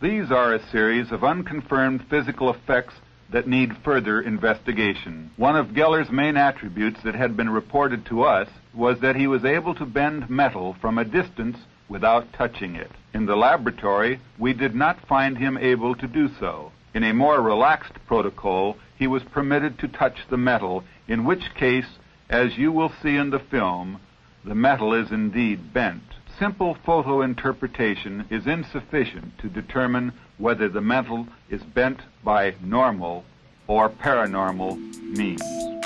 These are a series of unconfirmed physical effects that need further investigation. One of Geller's main attributes that had been reported to us was that he was able to bend metal from a distance without touching it. In the laboratory, we did not find him able to do so. In a more relaxed protocol, he was permitted to touch the metal, in which case, as you will see in the film, the metal is indeed bent. Simple photo interpretation is insufficient to determine whether the metal is bent by normal or paranormal means.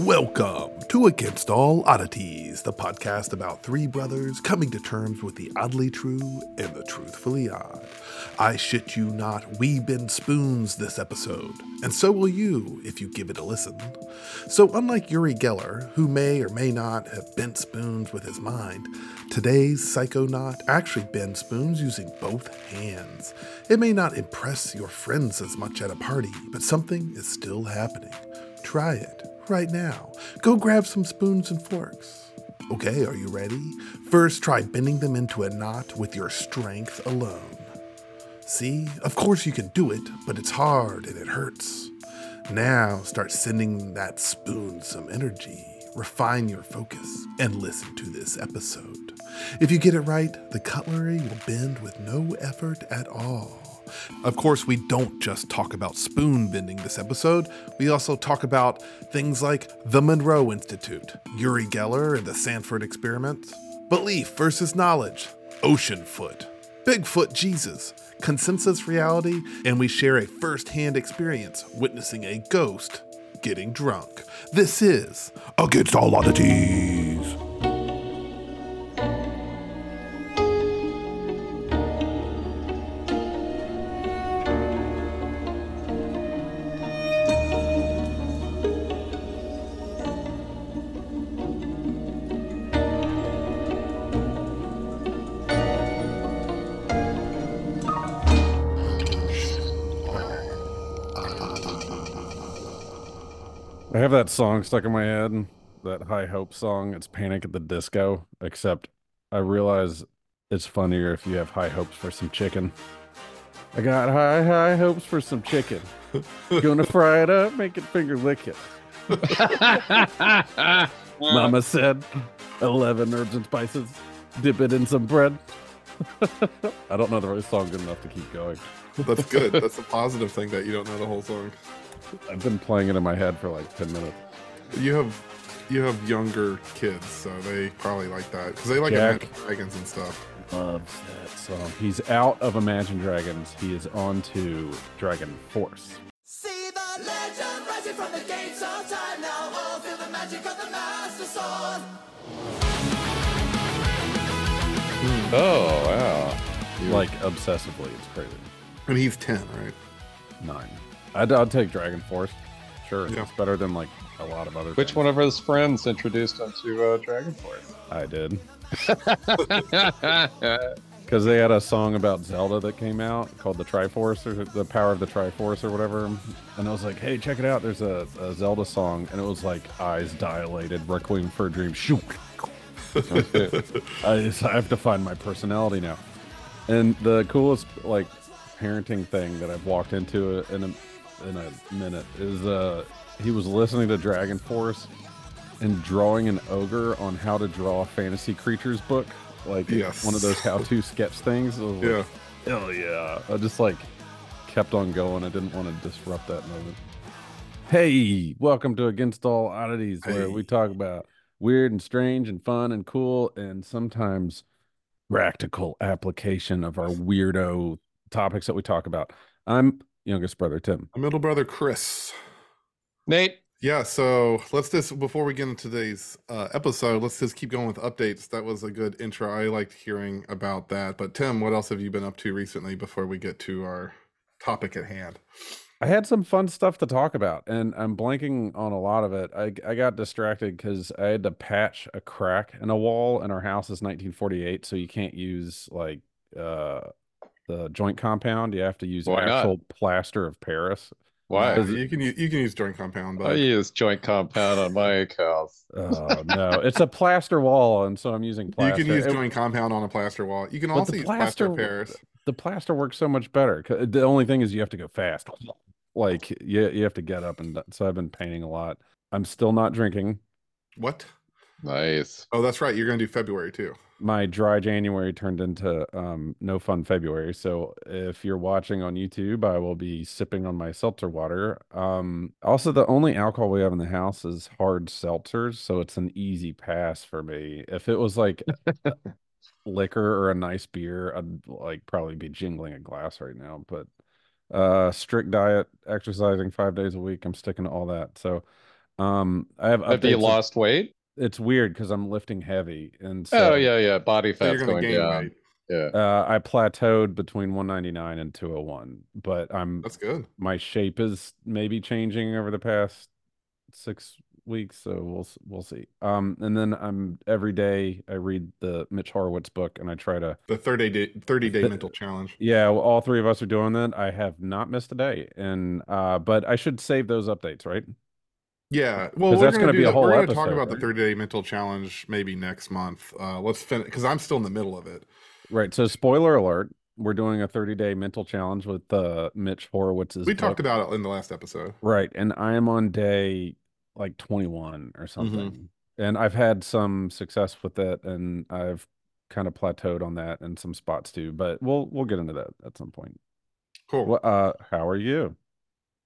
Welcome to Against All Oddities, the podcast about three brothers coming to terms with the oddly true and the truthfully odd. I shit you not, we bend spoons this episode, and so will you if you give it a listen. So, unlike Uri Geller, who may or may not have bent spoons with his mind, today's psychonaut actually bends spoons using both hands. It may not impress your friends as much at a party, but something is still happening. Try it right now. Go grab some spoons and forks. Okay, are you ready? First, try bending them into a knot with your strength alone. See, of course you can do it, but it's hard and it hurts. Now, start sending that spoon some energy. Refine your focus and listen to this episode. If you get it right, the cutlery will bend with no effort at all. Of course, we don't just talk about spoon bending this episode, we also talk about things like the Monroe Institute, Uri Geller and the Stanford experiment, belief versus knowledge, ocean foot, Bigfoot Jesus, consensus reality, and we share a first hand experience witnessing a ghost getting drunk. This is Against All Oddities. That song stuck in my head, that High Hope song. It's Panic at the Disco, except I realize it's funnier if you have high hopes for some chicken. I got high, high hopes for some chicken. Gonna fry it up, make it finger lick it. Mama said 11 herbs and spices, dip it in some bread. I don't know the right song good enough to keep going. That's good. That's a positive thing that you don't know the whole song. I've been playing it in my head for like 10 minutes. You have you have younger kids, so they probably like that because they like Jack. Imagine Dragons and stuff. loves that song. He's out of Imagine Dragons. He is on to Dragon Force. See the legend rising from the gates of time now. Oh, feel the magic of the master sword. Hmm. Oh wow! Like obsessively, it's crazy. And he's ten, right? Nine. I'd, I'd take DragonForce. Sure, Yeah. it's better than like a lot of other. Which things. one of his friends introduced him to uh, DragonForce? I did because they had a song about Zelda that came out called the Triforce or the Power of the Triforce or whatever, and I was like, "Hey, check it out! There's a, a Zelda song," and it was like eyes dilated, Requiem for a Dream. Shoot. I, just, I have to find my personality now. And the coolest like parenting thing that I've walked into in a in a minute is uh he was listening to DragonForce and drawing an ogre on how to draw a fantasy creatures book, like Yes. one of those how-to sketch things. Like, Yeah. Hell yeah! I just like kept on going. I didn't want to disrupt that moment. Hey, welcome to Against All Oddities, where we talk about weird and strange and fun and cool and sometimes practical application of our weirdo topics that we talk about. I'm youngest brother Tim. My middle brother Chris. Nate, Yeah, so let's just before we get into today's uh, episode, let's just keep going with updates. That was a good intro. I liked hearing about that. But Tim, what else have you been up to recently before we get to our topic at hand? I had some fun stuff to talk about, and I'm blanking on a lot of it. I I got distracted because I had to patch a crack in a wall, and our house is 1948, so you can't use like uh the joint compound. You have to use Why not? actual plaster of Paris. why? You can use, you can use joint compound, But... I use joint compound on my house. Oh no, it's a plaster wall, and so I'm using plaster. you can use It- joint compound on a plaster wall. You can But also the use plaster of Paris. the plaster works so much better. The only thing is you have to go fast. Like you, you have to get up and so I've been painting a lot. I'm still not drinking. What? Nice. Oh, that's right. You're gonna do February too. My dry January turned into um, no fun February. So if you're watching on YouTube, I will be sipping on my seltzer water. Um, also, the only alcohol we have in the house is hard seltzers, so it's an easy pass for me. If it was like liquor or a nice beer, I'd like probably be jingling a glass right now. But uh, strict diet, exercising five days a week, I'm sticking to all that. So um, I have Have you lost weight? It's weird because I'm lifting heavy, and so oh yeah, yeah. Body So fat's gonna going down. weight. Yeah. uh, I plateaued between 199 and 201, but I'm That's good. my shape is maybe changing over the past six weeks, so we'll we'll see. Um, and then I'm every day I read the Mitch Horowitz book, and I try to. The 30 day 30 day The- mental challenge. Yeah, well, all three of us are doing that. I have not missed a day, and uh, but I should save those updates, right? Yeah, well, we're that's gonna, gonna be a that- whole We're gonna talk episode, about the 30 day mental challenge maybe next month. Uh, let's finish because I'm still in the middle of it. Right. So, spoiler alert: we're doing a 30 day mental challenge with uh, Mitch Horowitz's. we talked about it in the last episode. Right. And I am on day like 21 or something. And I've had some success with it and I've kind of plateaued on that in some spots too, but we'll we'll get into that at some point. Cool. Well, uh how are you?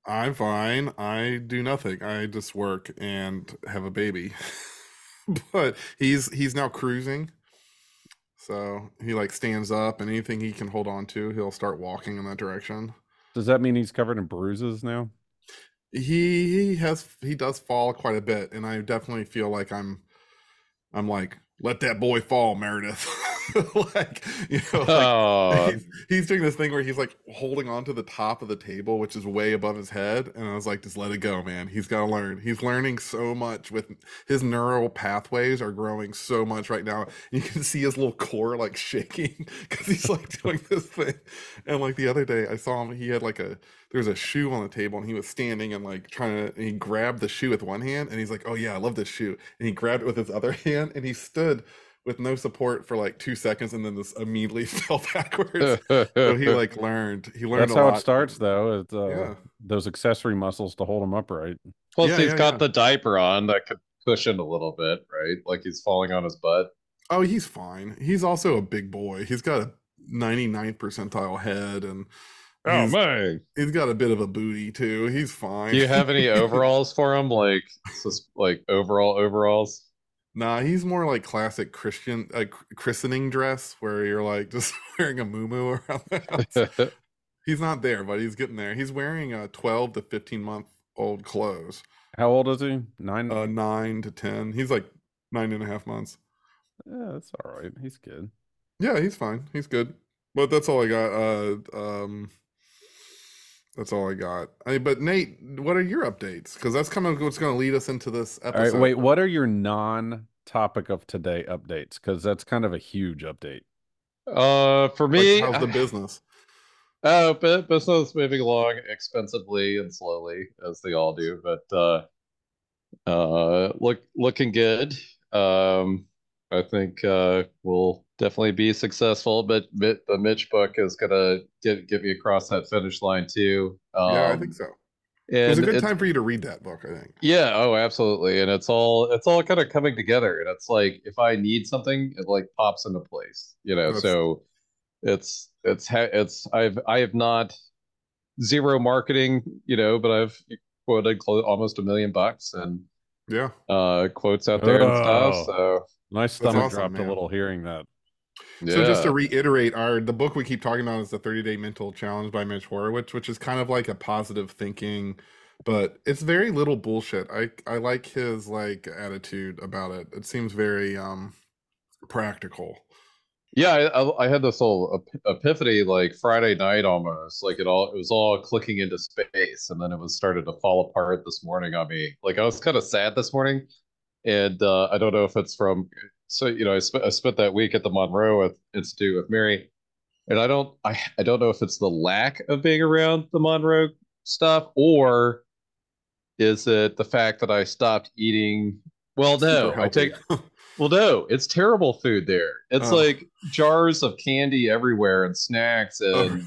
I'm fine. I do nothing. I just work and have a baby. but he's he's now cruising. So he like stands up and anything he can hold on to, he'll start walking in that direction. Does that mean he's covered in bruises now? He he has he does fall quite a bit, and I definitely feel like I'm I'm like, let that boy fall, Meredith. like, you know, like, Oh, he's, he's doing this thing where he's like holding on to the top of the table, which is way above his head. And I was like, just let it go, man. He's got to learn. He's learning so much with his neural pathways are growing so much right now. You can see his little core like shaking because he's like doing this thing. And like the other day, I saw him, he had like a, there was a shoe on the table and he was standing and like trying to, he grabbed the shoe with one hand and he's like, oh yeah, I love this shoe. And he grabbed it with his other hand and he stood with no support for like two seconds and then this immediately fell backwards. so he like learned, he learned That's a how lot. it starts though. It's uh Yeah. those accessory muscles to hold him upright. plus Yeah, he's yeah, got yeah. the diaper on that could cushion a little bit, right? Like he's falling on his butt. Oh, he's fine. He's also a big boy. He's got a 99th percentile head and Oh he's, man! he's got a bit of a booty too. He's fine. Do you have any overalls for him? Like, sus- like overall overalls? Nah, he's more like classic Christian uh, chr- christening dress where you're like just wearing a muumuu around the house. he's not there, but he's getting there. He's wearing a 12 to 15 month old clothes. How old is he? Nine? Uh nine to ten. He's like nine and a half months. yeah, that's all right. He's good. Yeah, he's fine. He's good. But that's all I got. Uh um that's all I got. I, but Nate, what are your updates? Because that's kind of what's going to lead us into this episode. right, wait, what are your non topic of today updates? Because that's kind of a huge update. Uh, for Like, me, how's the business? Oh, bu- business moving along expensively and slowly, as they all do, but uh, uh, look looking good. Um, I think uh, we'll definitely be successful, but Mi- the Mitch book is gonna get get me across that finish line too. Um, yeah, I think so. It was a good it's- time for you to read that book. I think. yeah, oh, absolutely. And it's all it's all kind of coming together. And it's like if I need something, it like pops into place, you know. That's- So it's it's it's I've I have not zero marketing, you know, but I've quoted clo- almost a million bucks and Yeah. uh quotes out there and Oh. stuff. So My stomach awesome, dropped man. a little hearing that. yeah. So just to reiterate, our the book we keep talking about is the 30 Day Mental Challenge by Mitch Horowitz, which is kind of like a positive thinking, but it's very little bullshit. I I like his like attitude about it. It seems very um practical. Yeah, I, I, I had this whole epiphany like Friday night almost. Like it all, it was all clicking into space, and then it was started to fall apart this morning on me. Like I was kind of sad this morning, and uh, I don't know if it's from. So you know, I, sp- I spent that week at the Monroe with- Institute with Mary, and I don't, I, I don't know if it's the lack of being around the Monroe stuff, or is it the fact that I stopped eating? Well, no, I take. Well, no, it's terrible food there. It's Oh. like jars of candy everywhere and snacks and Oh, really?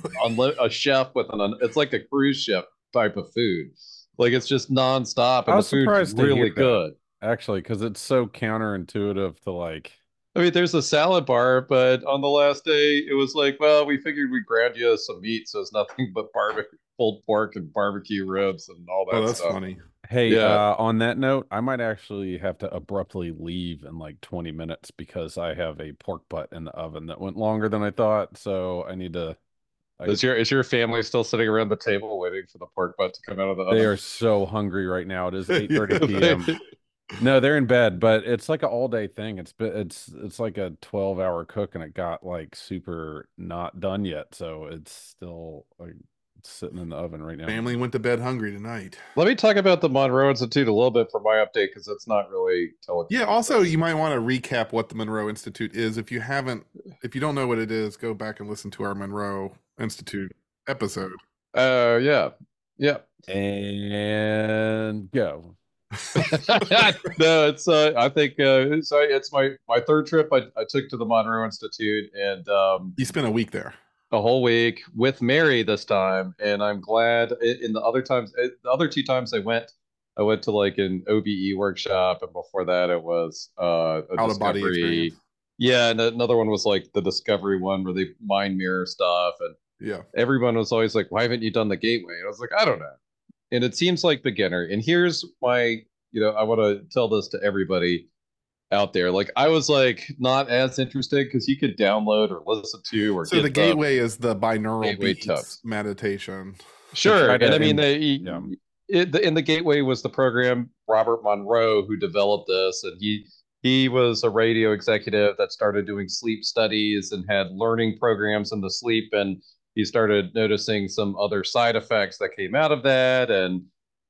unli- a chef with an. Un- it's like a cruise ship type of food. Like it's just nonstop, I and the was food's surprised to hear really good. Actually, because it's so counterintuitive to like. I mean, there's a salad bar, but on the last day, it was like, well, we figured we'd ground you some meat, so it's nothing but barbecue, pulled pork, and barbecue ribs, and all that Oh, that's stuff. funny. Hey, Yeah. uh, on that note, I might actually have to abruptly leave in like 20 minutes because I have a pork butt in the oven that went longer than I thought. So I need to. I, Is your is your family still sitting around the table waiting for the pork butt to come out of the oven? they are so hungry right now. It is Yeah. 8:30 p.m. No, they're in bed, but it's like an all day thing. It's it's it's like a 12 hour cook and it got like super not done yet. So it's still like sitting in the oven right now. Family went to bed hungry tonight. Let me talk about the Monroe Institute a little bit for my update because it's not really telling. Yeah. Also, you might want to recap what the Monroe Institute is. If you haven't, if you don't know what it is, go back and listen to our Monroe Institute episode. Uh, yeah, yeah. And go. no, it's uh, I think uh, it's, uh, it's my my third trip I, I took to the Monroe Institute and um, You spent a week there. a whole week with Mary this time, and I'm glad. In, the other times, uh, the other two times I went, I went to like an OBE workshop, and before that it was uh, a Out of body experience. Yeah, and another one was like the discovery one where they mind mirror stuff, and Yeah. everyone was always like, "Why haven't you done the gateway?" And I was like, "I don't know." And it seems like beginner. And here's my, you know, I want to tell this to everybody out there. Like, I was like not as interested because you could download or listen to or So get the gateway is the binaural Gateway beats tubs. meditation. Sure, and to I mean, in- the, yeah. it, the, in the gateway was the program Robert Monroe who developed this, and he he was a radio executive that started doing sleep studies and had learning programs in the sleep, and he started noticing some other side effects that came out of that, and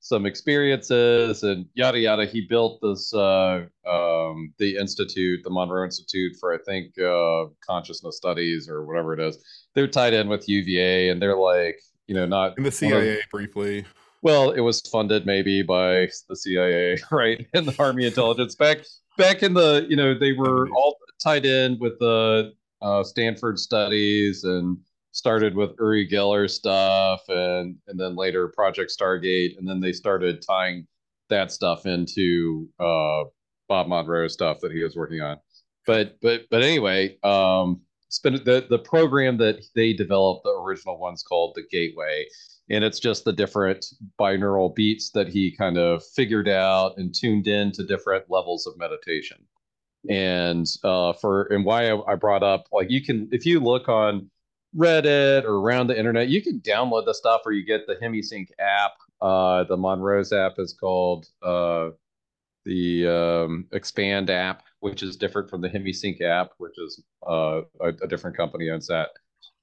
some experiences and yada yada. He built this uh, um, the institute, the Monroe Institute for I think uh, consciousness studies or whatever it is. They're tied in with UVA, and they're like you know not And the one of- CIA briefly. well, it was funded maybe by the CIA, right, and the Army intelligence back back in the you know they were all tied in with the uh, Stanford studies and started with Uri Geller stuff and and then later Project Stargate and then they started tying that stuff into uh, Bob Monroe stuff that he was working on. But but but anyway, um, the the program that they developed, the original one's called the Gateway, and it's just the different binaural beats that he kind of figured out and tuned in to different levels of meditation. And uh, for and why I, I brought up like you can if you look on Reddit or around the internet, you can download the stuff or you get the HemiSync app. Uh, the Monroe's app is called uh, the um, Expand app, which is different from the HemiSync app, which is uh, a, a different company owns that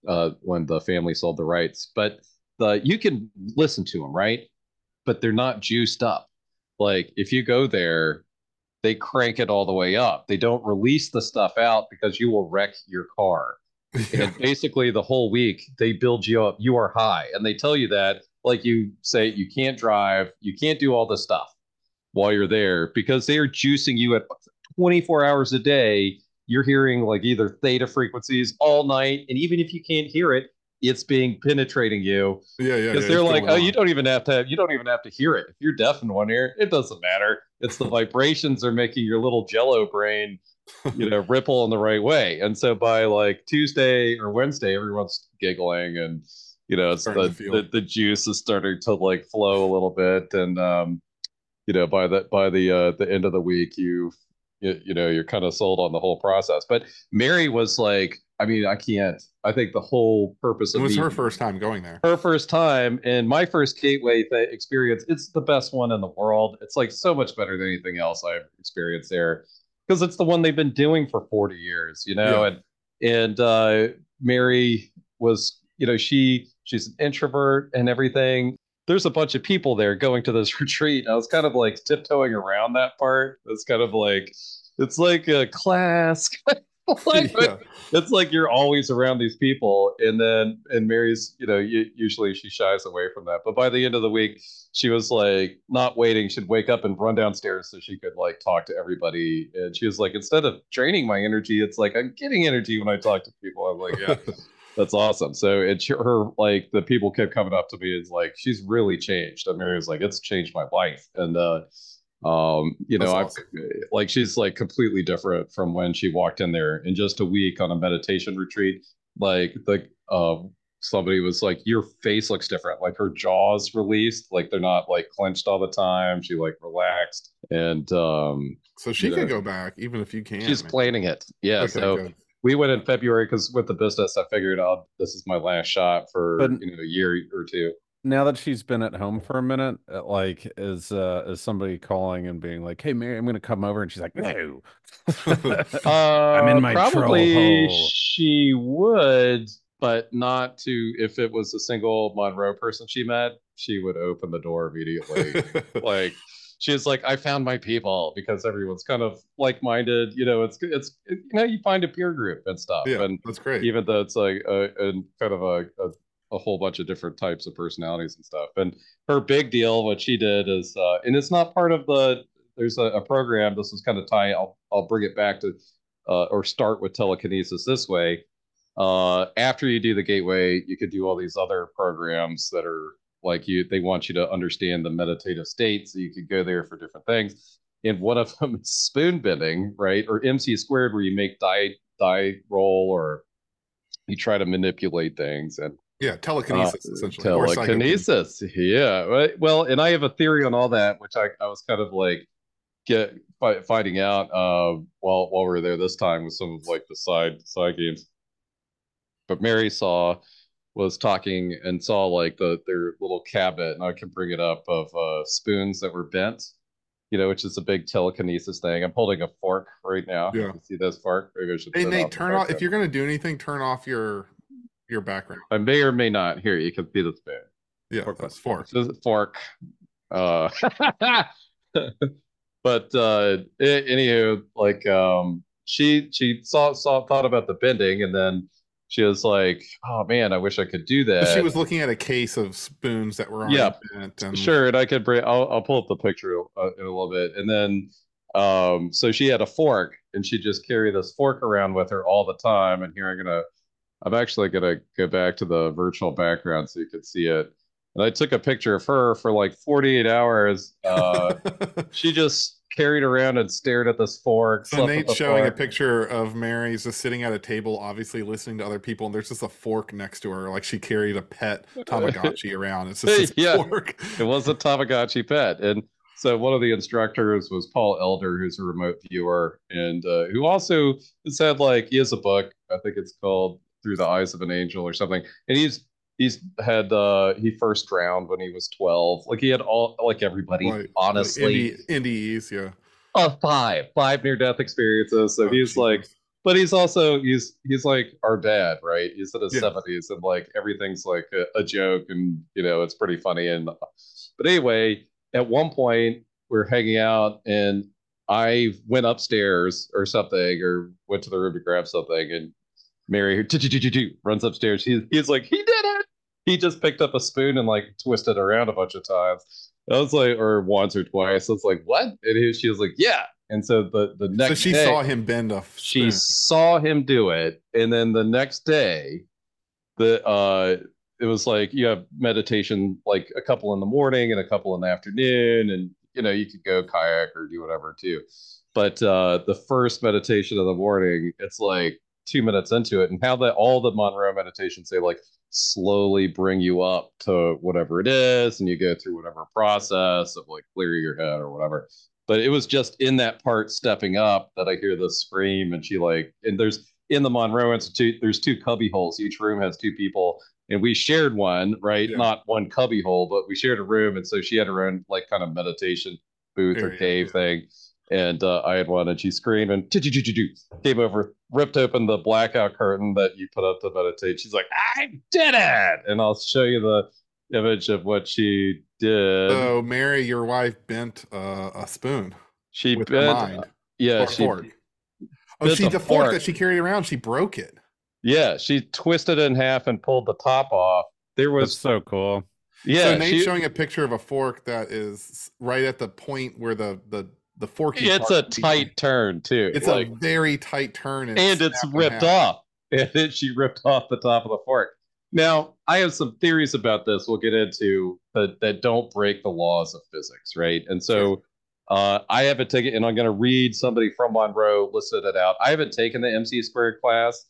uh, when the family sold the rights. But the you can listen to them, right? But they're not juiced up. Like if you go there, they crank it all the way up. They don't release the stuff out because you will wreck your car. And basically, the whole week they build you up. You are high, and they tell you that, like you say, you can't drive, you can't do all this stuff while you're there because they are juicing you at 24 hours a day. You're hearing like either theta frequencies all night, and even if you can't hear it, it's being penetrating you Yeah, yeah. because yeah, they're like, oh, on. you don't even have to have, you don't even have to hear it. If you're deaf in one ear, it doesn't matter. It's the vibrations are making your little Jello brain, you know, ripple in the right way. And so by like Tuesday or Wednesday, everyone's giggling and you know, it's the, the the juice is starting to like flow a little bit, and um, you know, by the by the uh the end of the week, you you, you know, you're kind of sold on the whole process. But Mary was like, I mean, I can't. I think the whole purpose of It was me her first time going there. her first time and my first gateway th- experience it's the best one in the world it's like so much better than anything else i've experienced there because it's the one they've been doing for 40 years you know Yeah. and and uh mary was you know she she's an introvert and everything. There's a bunch of people there going to this retreat i was kind of like tiptoeing around that part. It's kind of like it's like a class like, Yeah. it's like you're always around these people and then and mary's you know usually she shies away from that but by the end of the week she was like not waiting. She'd wake up and run downstairs so she could like talk to everybody and she was like instead of draining my energy it's like i'm getting energy when i talk to people. I'm like yeah that's awesome. So it's her like the people kept coming up to me it's like she's really changed. And mary was like it's changed my life and uh um you know That's i've like she's like completely different from when she walked in there in just a week on a meditation retreat like the uh somebody was like your face looks different like her jaws released like they're not like clenched all the time she like relaxed and um So she You could know. go back even if you can. she's man. planning it yeah Okay, so good. we went in february because with the business i figured out this is my last shot for But- you know a year or two now that she's been at home for a minute, uh, like is uh is somebody calling and being like, "Hey, Mary, I'm going to come over," and she's like, "No." Uh, I'm in my troll probably hole. she would, but not to. If it was a single Monroe person she met, she would open the door immediately. like she's like, I found my people because everyone's kind of like-minded. You know, it's it's you know you find a peer group and stuff, yeah, and that's great. even though it's like a, a kind of a, a a whole bunch of different types of personalities and stuff. And her big deal, what she did is, uh, and it's not part of the. There's a, a program. This was kind of tie. I'll I'll bring it back to, uh, or start with telekinesis this way. Uh, after you do the gateway, you could do all these other programs that are like you. They want you to understand the meditative state, so you could go there for different things. And one of them is spoon bending, right, or MC squared, where you make die die roll or you try to manipulate things and yeah, telekinesis uh, essentially. telekinesis yeah right. well and i have a theory on all that which i, I was kind of like get fi- finding out uh while while we were there this time with some of like the side side games but mary saw was talking and saw like the their little cabinet and i can bring it up of uh spoons that were bent you know which is a big telekinesis thing i'm holding a fork right now Yeah. you see this fork Maybe I should Hey turn Nate, off turn off if you're gonna do anything, turn off your your background. i may or may not hear you can see the spoon Yeah, Fork. that's four. This is fork. Uh, but uh, a- anywho, like um, she she saw saw thought about the bending, and then she was like, "Oh man, I wish I could do that." she was looking at a case of spoons that were on Yeah. bent and sure, and I could bring. I'll I'll pull up the picture uh, in a little bit, and then um, so she had a fork, and she just carry this fork around with her all the time. And here I'm gonna, I'm actually gonna go back to the virtual background so you can see it. And I took a picture of her for like 48 hours. Uh, she just carried around and stared at this fork. So Nate's showing a picture of Mary's just sitting at a table, obviously listening to other people, and there's just a fork next to her, like she carried a pet Tamagotchi around. It's just Yeah. fork. It was a Tamagotchi pet. And so one of the instructors was Paul Elder, who's a remote viewer, and uh, who also has had like he has a book. I think it's called Through the Eyes of an Angel or something. And he's he's had uh he first drowned when he was 12. Like he had all like everybody, Like- honestly. like indie, indies, yeah. uh, five, five near death experiences. So Oh, he's like but he's also he's he's like our dad, right? He's in his Yeah. seventies, and like everything's like a, a joke, and you know it's pretty funny. And but anyway, at one point we're hanging out, and I went upstairs or something, or went to the room to grab something, and Mary runs upstairs. He's he's like he did it. He just picked up a spoon and like twisted around a bunch of times. I was like, or once or twice. I was like, what? And he, she was like, yeah. And so the the next So she day, saw him bend a she saw him do it and then the next day the uh it was like you have meditation like a couple in the morning and a couple in the afternoon and you know you could go kayak or do whatever too but uh the first meditation of the morning it's like two minutes into it and how that all the monroe meditations say like slowly bring you up to whatever it is and you go through whatever process of like clearing your head or whatever but it was just in that part stepping up that I hear the scream and she like and there's in the Monroe Institute there's two cubby holes each room has two people and we shared one right Yeah. not one cubby hole but we shared a room and so she had her own like kind of meditation booth or cave yeah. thing and uh, I had one and she screamed and came over ripped open the blackout curtain that you put up to meditate she's like I did it and I'll show you the image of what she did So Mary, your wife, bent uh, a spoon she with bent mind. yeah or she fork. Oh, she the the fork fork. that she carried around, she broke it. Yeah, she twisted it in half and pulled the top off. There That's was so cool. yeah, so Nate's she- showing a picture of a fork that is right at the point where the the the forky. it's a tight turn too. It's like, a very tight turn, and, and it's ripped off. And then she ripped off the top of the fork. Now, I have some theories about this we'll get into that, that don't break the laws of physics, right? And so uh, I haven't taken, and I'm going to read somebody from Monroe listed it out. I haven't taken the MC squared class,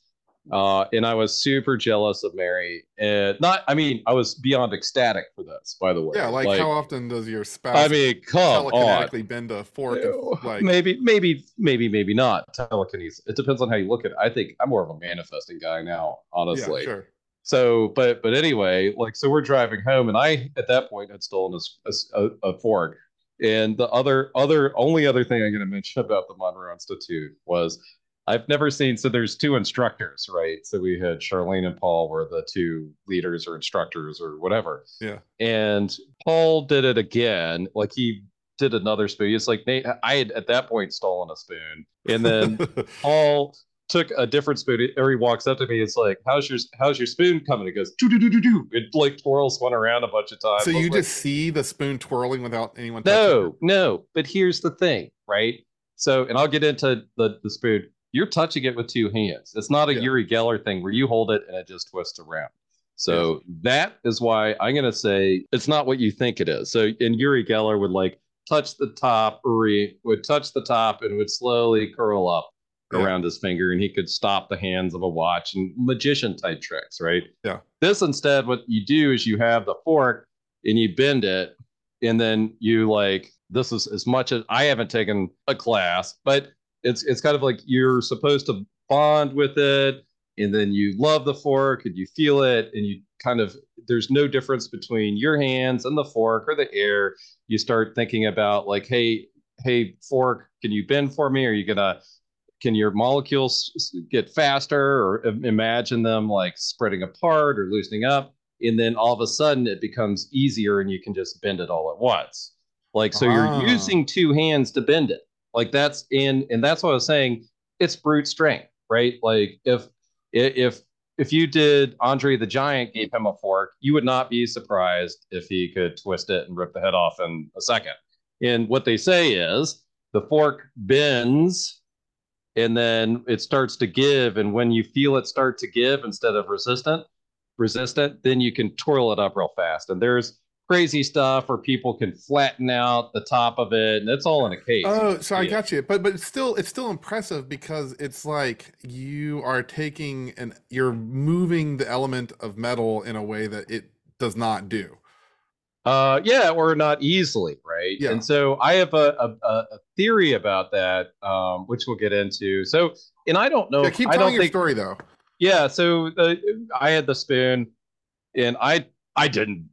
uh, and I was super jealous of Mary. And not, I mean, I was beyond ecstatic for this, by the way. Yeah, like, how often does your spouse I mean, come on. telekinetically bend a fork? like maybe, maybe, maybe, maybe not telekinesis. It depends on how you look at it. I think I'm more of a manifesting guy now, honestly. yeah, sure. So, but but anyway, like so, we're driving home, and I at that point had stolen a fork. And the other other only other thing I'm going to mention about the Monroe Institute was I've never seen. So there's two instructors, right? So we had Charlene and Paul were the two leaders or instructors or whatever. Yeah. And Paul did it again. Like he did another spoon. It's like Nate. I had at that point stolen a spoon, and then Paul took a different spoon, or he walks up to me. It's like, "How's your How's your spoon coming?" It goes, "Do do do do do." It like twirls one around a bunch of times. so you like, just see the spoon twirling without anyone. no, no. But here's the thing, right? So, and I'll get into the the spoon. You're touching it with two hands. It's not a Yeah. Uri Geller thing where you hold it and it just twists around. So that is why I'm gonna say it's not what you think it is. So, and Uri Geller would like touch the top, Uri would touch the top and would slowly curl up Yeah. around his finger, and he could stop the hands of a watch and magician type tricks, right? Yeah. This instead, what you do is you have the fork and you bend it, and then you like this is as much as I haven't taken a class, but it's it's kind of like you're supposed to bond with it, and then you love the fork and you feel it, and you kind of there's no difference between your hands and the fork or the air. You start thinking about like, hey, hey, fork, can you bend for me? Are you gonna can your molecules get faster or imagine them like spreading apart or loosening up and then all of a sudden it becomes easier and you can just bend it all at once like so Ah. you're using two hands to bend it like that's in and that's what i was saying it's brute strength right? Like if if if you did andre the giant gave him a fork you would not be surprised if he could twist it and rip the head off in a second. And what they say is the fork bends and then it starts to give and when you feel it start to give instead of resistant resistant then you can twirl it up real fast. And there's crazy stuff where people can flatten out the top of it and it's all in a case Oh, so I Yeah. got you. But but it's still it's still impressive because it's like you are taking and you're moving the element of metal in a way that it does not do. Uh, yeah, or not easily, right? Yeah. And so I have a, a, a theory about that, um, which we'll get into. So, and I don't know. Yeah, keep I telling don't your think. story though. Yeah. So uh, I had the spoon, and I I didn't.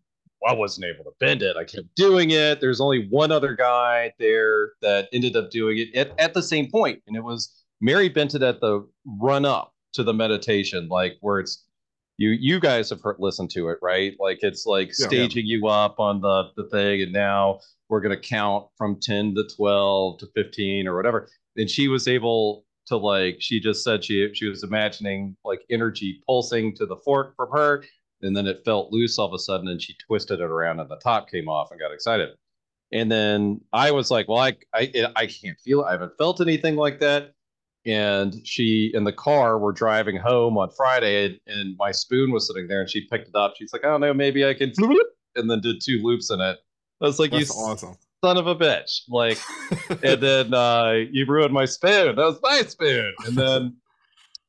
I wasn't able to bend it. I kept doing it. There's only one other guy there that ended up doing it at, at the same point, and it was Mary bent it at the run up to the meditation, like where it's you you guys have heard, listened to it, right? Like it's like Yeah. staging you up on the the thing, and now we're gonna count from ten to twelve to fifteen or whatever. And she was able to like she just said she she was imagining like energy pulsing to the fork from her, and then it felt loose all of a sudden, and she twisted it around, and the top came off, and got excited. And then I was like, well, I I I can't feel it. I haven't felt anything like that and she in the car we're driving home on friday and, and my spoon was sitting there and she picked it up she's like i don't know maybe i can and then did two loops in it i was like That's you awesome. son of a bitch like and then uh you ruined my spoon that was my spoon and then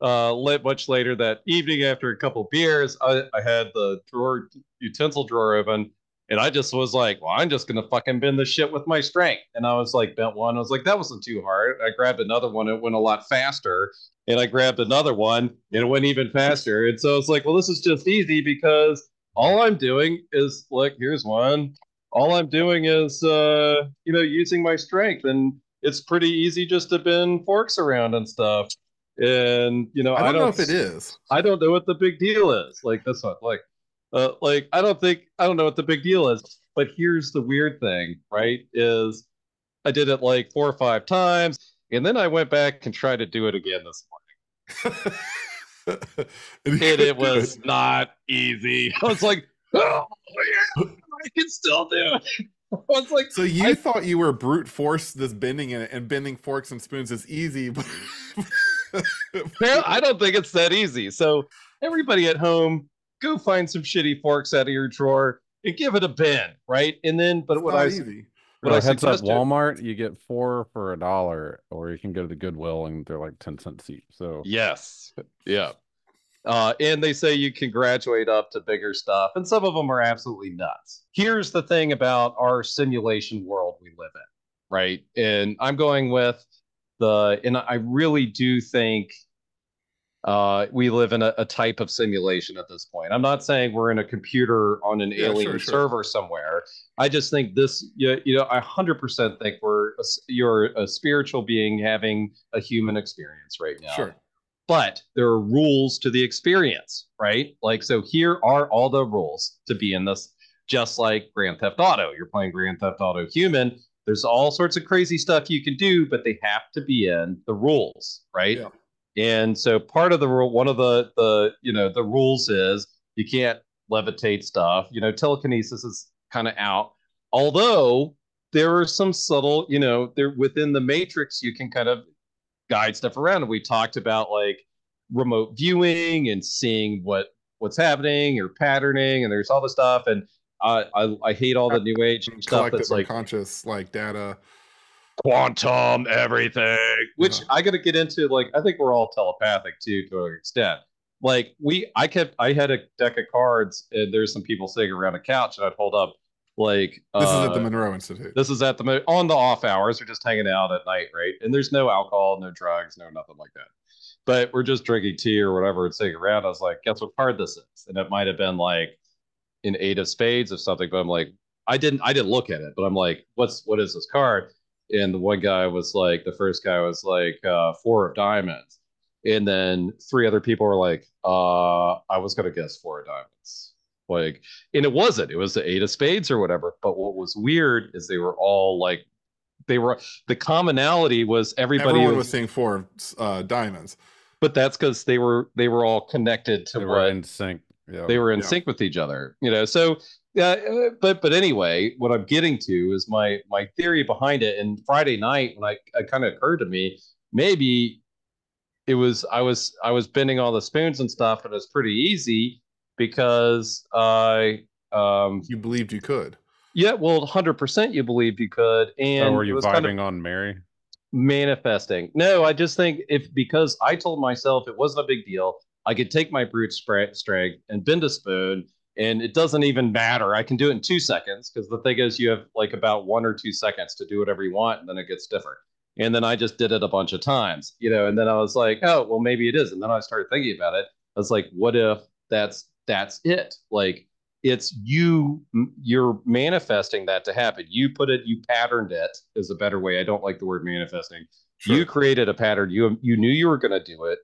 uh lit much later that evening after a couple beers i, I had the drawer utensil drawer open and I just was like, well, I'm just gonna fucking bend this shit with my strength. And I was like, bent one. I was like, that wasn't too hard. I grabbed another one. It went a lot faster. And I grabbed another one, and it went even faster. And so I was like, well, this is just easy because all I'm doing is like, here's one. All I'm doing is, uh, you know, using my strength, and it's pretty easy just to bend forks around and stuff. And you know, I don't, know if it is. I don't know what the big deal is. Like this one, like, uh, like I don't think I don't know what the big deal is. But here's the weird thing, right? Is I did it like four or five times, And then I went back and tried to do it again this morning. and And it was not easy. I was like, oh, yeah, I can still do it. I was like, So you I- thought you were brute force this bending and, and bending forks and spoons is easy, but I don't think it's that easy. So everybody at home, go find some shitty forks out of your drawer and give it a bend, right? And then, but it's what I easy. what I Well, heads up, Walmart, you get four for a dollar, or you can go to the Goodwill and they're like ten cents each. So Yes. Yeah. Uh, and they say you can graduate up to bigger stuff, and some of them are absolutely nuts. Here's the thing about our simulation world we live in, right? And I'm going with the, and I really do think uh, we live in a, a type of simulation at this point. I'm not saying we're in a computer on an Yeah, alien sure, sure. server somewhere. I just think this, you, you know, I 100% think we're, a you're a spiritual being having a human experience right now Sure. but there are rules to the experience, right? Like, so here are all the rules to be in this, just like Grand Theft Auto. You're playing Grand Theft Auto Human. There's all sorts of crazy stuff you can do, but they have to be in the rules, right? Yeah. And so part of the rule, one of the the you know the rules is you can't levitate stuff. You know, telekinesis is kind of out. Although there are some subtle, you know, there within the matrix you can kind of guide stuff around. And we talked about like remote viewing and seeing what what's happening or patterning, and there's all the stuff. And I I, I hate all the new age stuff that's like unconscious like data. quantum everything which Yeah. i gotta get into like i think we're all telepathic too to an extent like we i kept i had a deck of cards and there's some people sitting around a couch and i'd hold up like This is uh, at the Monroe Institute. this is at the on the off hours we're just hanging out at night right and there's no alcohol no drugs no nothing like that but we're just drinking tea or whatever and sitting around i was like guess what card this is and it might have been like an eight of spades or something but i'm like i didn't i didn't look at it but i'm like what's what is this card and the one guy was like the first guy was like uh four of diamonds and then three other people were like uh i was gonna guess four of diamonds like and it wasn't it was the eight of spades or whatever but what was weird is they were all like they were the commonality was everybody Everyone was, was saying four uh, diamonds. but that's because they were they were all connected to they what were in sync. Yeah. they were in Yeah. sync with each other you know so yeah uh, but but anyway what i'm getting to is my my theory behind it and friday night when i it kind of occurred to me maybe it was i was i was bending all the spoons and stuff and it's pretty easy because i um You believed you could. yeah well 100% you believed you could and oh, were you was vibing kind of on Mary? manifesting no i just think if because i told myself it wasn't a big deal i could take my brute strength and bend a spoon and it doesn't even matter. I can do it in two seconds because the thing is you have like about one or two seconds to do whatever you want and then it gets different. And then i just did it a bunch of times you know and then i was like oh well maybe it is. And then i started thinking about it. I was like what if that's that's it? Like it's you you're manifesting that to happen. You put it you patterned it is a better way. I don't like the word manifesting. You created a pattern. You you knew you were going to do it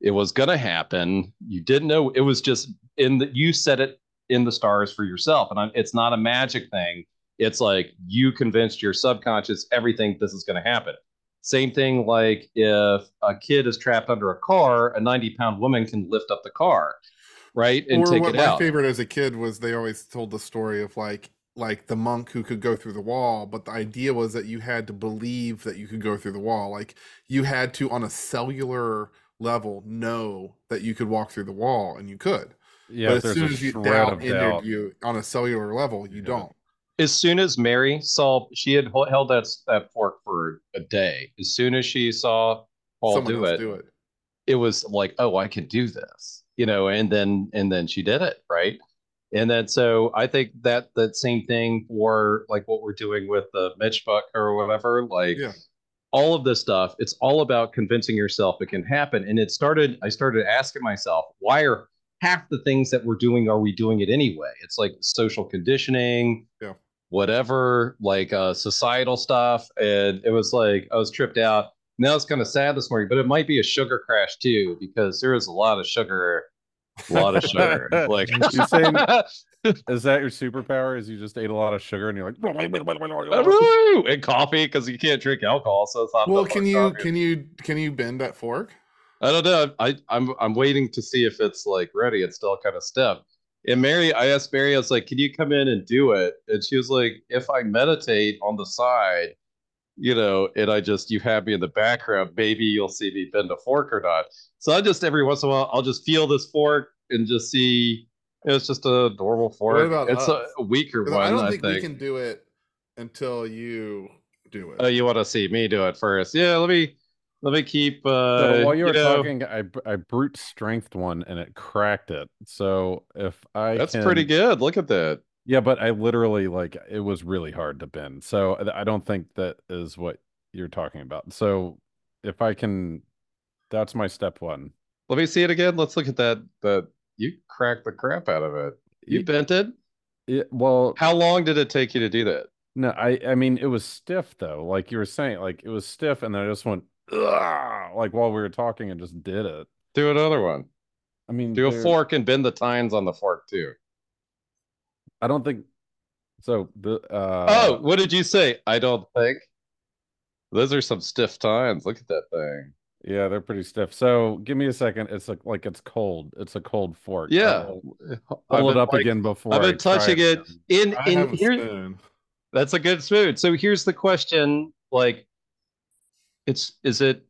it was going to happen. You didn't know it was just in the you set it in the stars for yourself and I, it's not a magic thing. It's like you convinced your subconscious everything this is going to happen. Same thing like if a kid is trapped under a car a 90 pound woman can lift up the car right and or take what it my out. favorite as a kid was they always told the story of like like the monk who could go through the wall but the idea was that you had to believe that you could go through the wall. Like you had to on a cellular level know that you could walk through the wall and you could Yeah, but as soon as you shred doubt doubt. you on a cellular level you Yeah. don't as soon as Mary saw, she had held that that fork for a day. As soon as she saw Paul do it, do it it was like, oh, I can do this, you know. And then and then she did it, right? And then so I think that that same thing for like what we're doing with the Mitch book or whatever, like Yeah. All of this stuff. It's all about convincing yourself it can happen. And it started. I started asking myself, why are half the things that we're doing are we doing it anyway? It's like social conditioning, Yeah. whatever, like uh, societal stuff. And it was like I was tripped out. Now it's kind of sad this morning, but it might be a sugar crash too because there is a lot of sugar, a lot of sugar. like You're saying- Is that your superpower? Is you just ate a lot of sugar and you're like, and coffee because you can't drink alcohol, so it's not. Well, can you coffee. can you can you bend that fork? I don't know. I I'm I'm waiting to see if it's like ready. It's still kind of stiff. And Mary, I asked Mary, I was like, "Can you come in and do it?" And she was like, "If I meditate on the side, you know, and I just you have me in the background, maybe you'll see me bend a fork or not." So I just every once in a while, I'll just feel this fork and just see. It's just a normal fork. about it's us? a, a weaker 'Cause one, I don't I think, think. we can do it until you do it. Oh, you want to see me do it first? Yeah, let me let me keep. Uh, So while you were know, talking, I I brute strength one and it cracked it. So if I that's can- pretty good. Look at that. Yeah, but I literally like it was really hard to bend. So I I don't think that is what you're talking about. So if I can, that's my step one. Let me see it again. Let's look at that. That you cracked the crap out of it. You bent it. It, well, How long did it take you to do that? no, I I mean it was stiff though. Like you were saying, like it was stiff, and then I just went Ugh! like while we were talking and just did it. Do another one. I mean, Do a fork and bend the tines on the fork too. I don't think so. The uh, oh, what did you say? I don't think. Those are some stiff tines. Look at that thing. Yeah, they're pretty stiff. So give me a second. It's like like it's cold. It's a cold fork. Yeah. I'll eh, I've pull it been, up like- again before. I've I been touching try it. In I in here. That's a good spoon. So here's the question: like, it's is it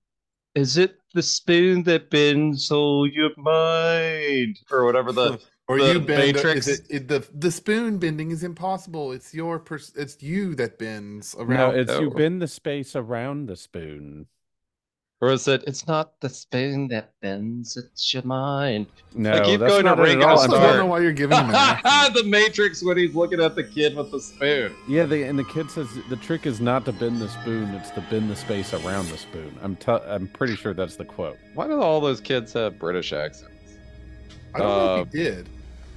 is it the spoon that bends all your mind, or whatever the Or the you bend. Matrix. Is it, it, the the spoon bending is impossible. It's your pers- It's you that bends around. No, around. it's you Oh. bend the space around the spoon. Or is it? It's not the spoon that bends; it's your mind. No, I keep that's going to not it Ring at all. I I'm also Star. don't know why you're giving him the Matrix when he's looking at the kid with the spoon. Yeah, the, and the kid says the trick is not to bend the spoon; it's to bend the space around the spoon. I'm t- I'm pretty sure that's the quote. Why do all those kids have British accents? I don't know Uh, if he did.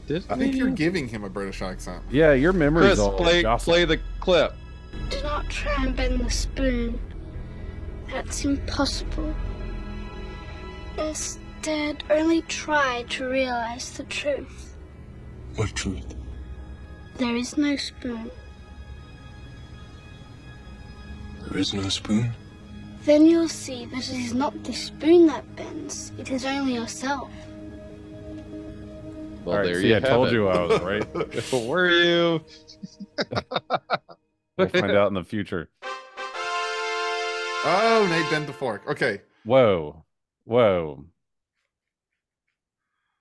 Did I think they? you're giving him a British accent. Yeah, your memory's Chris, all play jostled. play the clip. Do not try and bend the spoon. That's impossible. Instead, only try to realize the truth. What truth? There is no spoon. There is no spoon. Then you'll see that it is not the spoon that bends, it is only yourself. Well, All right, there see, you I have told it. you I was right. Where Were you? we'll find out in the future. Oh, Nate bent the fork. Okay. Whoa, whoa,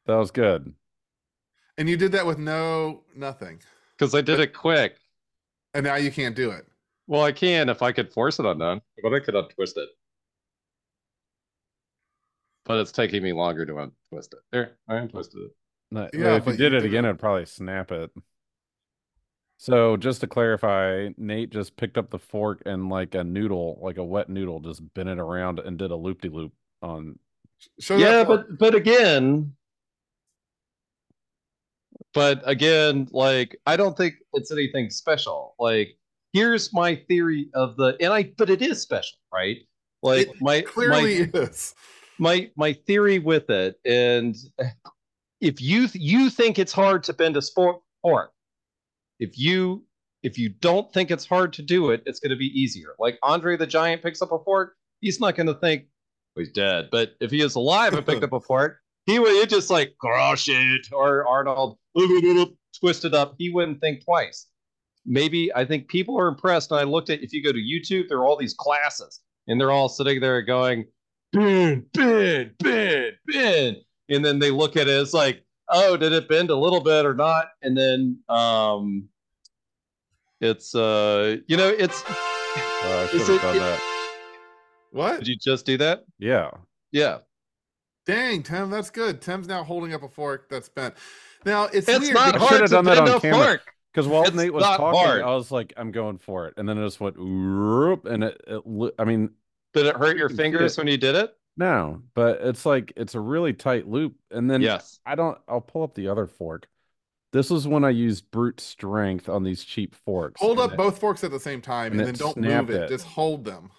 that was good. And you did that with no nothing. Because I did it quick. And now you can't do it. Well, I can if I could force it undone, but I could untwist it. But it's taking me longer to untwist it. There, I untwisted it. No, Yeah, if you did you it did again, it- I'd probably snap it. So just to clarify, Nate just picked up the fork and like a noodle, like a wet noodle, just bent it around and did a loop de loop on. Show yeah, fork. but but again, but again, like I don't think it's anything special. Like here's my theory of the, and I, but it is special, right? Like It my clearly my, is. my my theory with it, and if you you think it's hard to bend a sport fork, if you if you don't think it's hard to do it, it's going to be easier. Like Andre the Giant picks up a fork, he's not going to think well, he's dead. But if he is alive and picked up a fork, he would just like crush it, or Arnold twisted up. He wouldn't think twice. Maybe I think people are impressed. And I looked at if you go to YouTube, there are all these classes, and they're all sitting there going, bend, bend, bend, bend. And then they look at it, it's like, oh, did it bend a little bit or not? And then um it's uh you know, it's Oh, I should have done it- that. What? did you just do that? Yeah. Yeah. Dang, Tim, that's good. Tim's now holding up a fork that's bent. Now it's, It's weird not I hard should've to done that bend on a camera. fork. Because while It's Nate was talking, hard. I was like, I'm going for it. And then it just went, "Whoop," and it, it, I mean, Did it hurt your fingers it. when you did it? No, but it's like, it's a really tight loop. And then Yes. I don't, I'll pull up the other fork. This was when I used brute strength on these cheap forks. Hold up it- both forks at the same time and and, then don't snapped move it. it. Just hold them.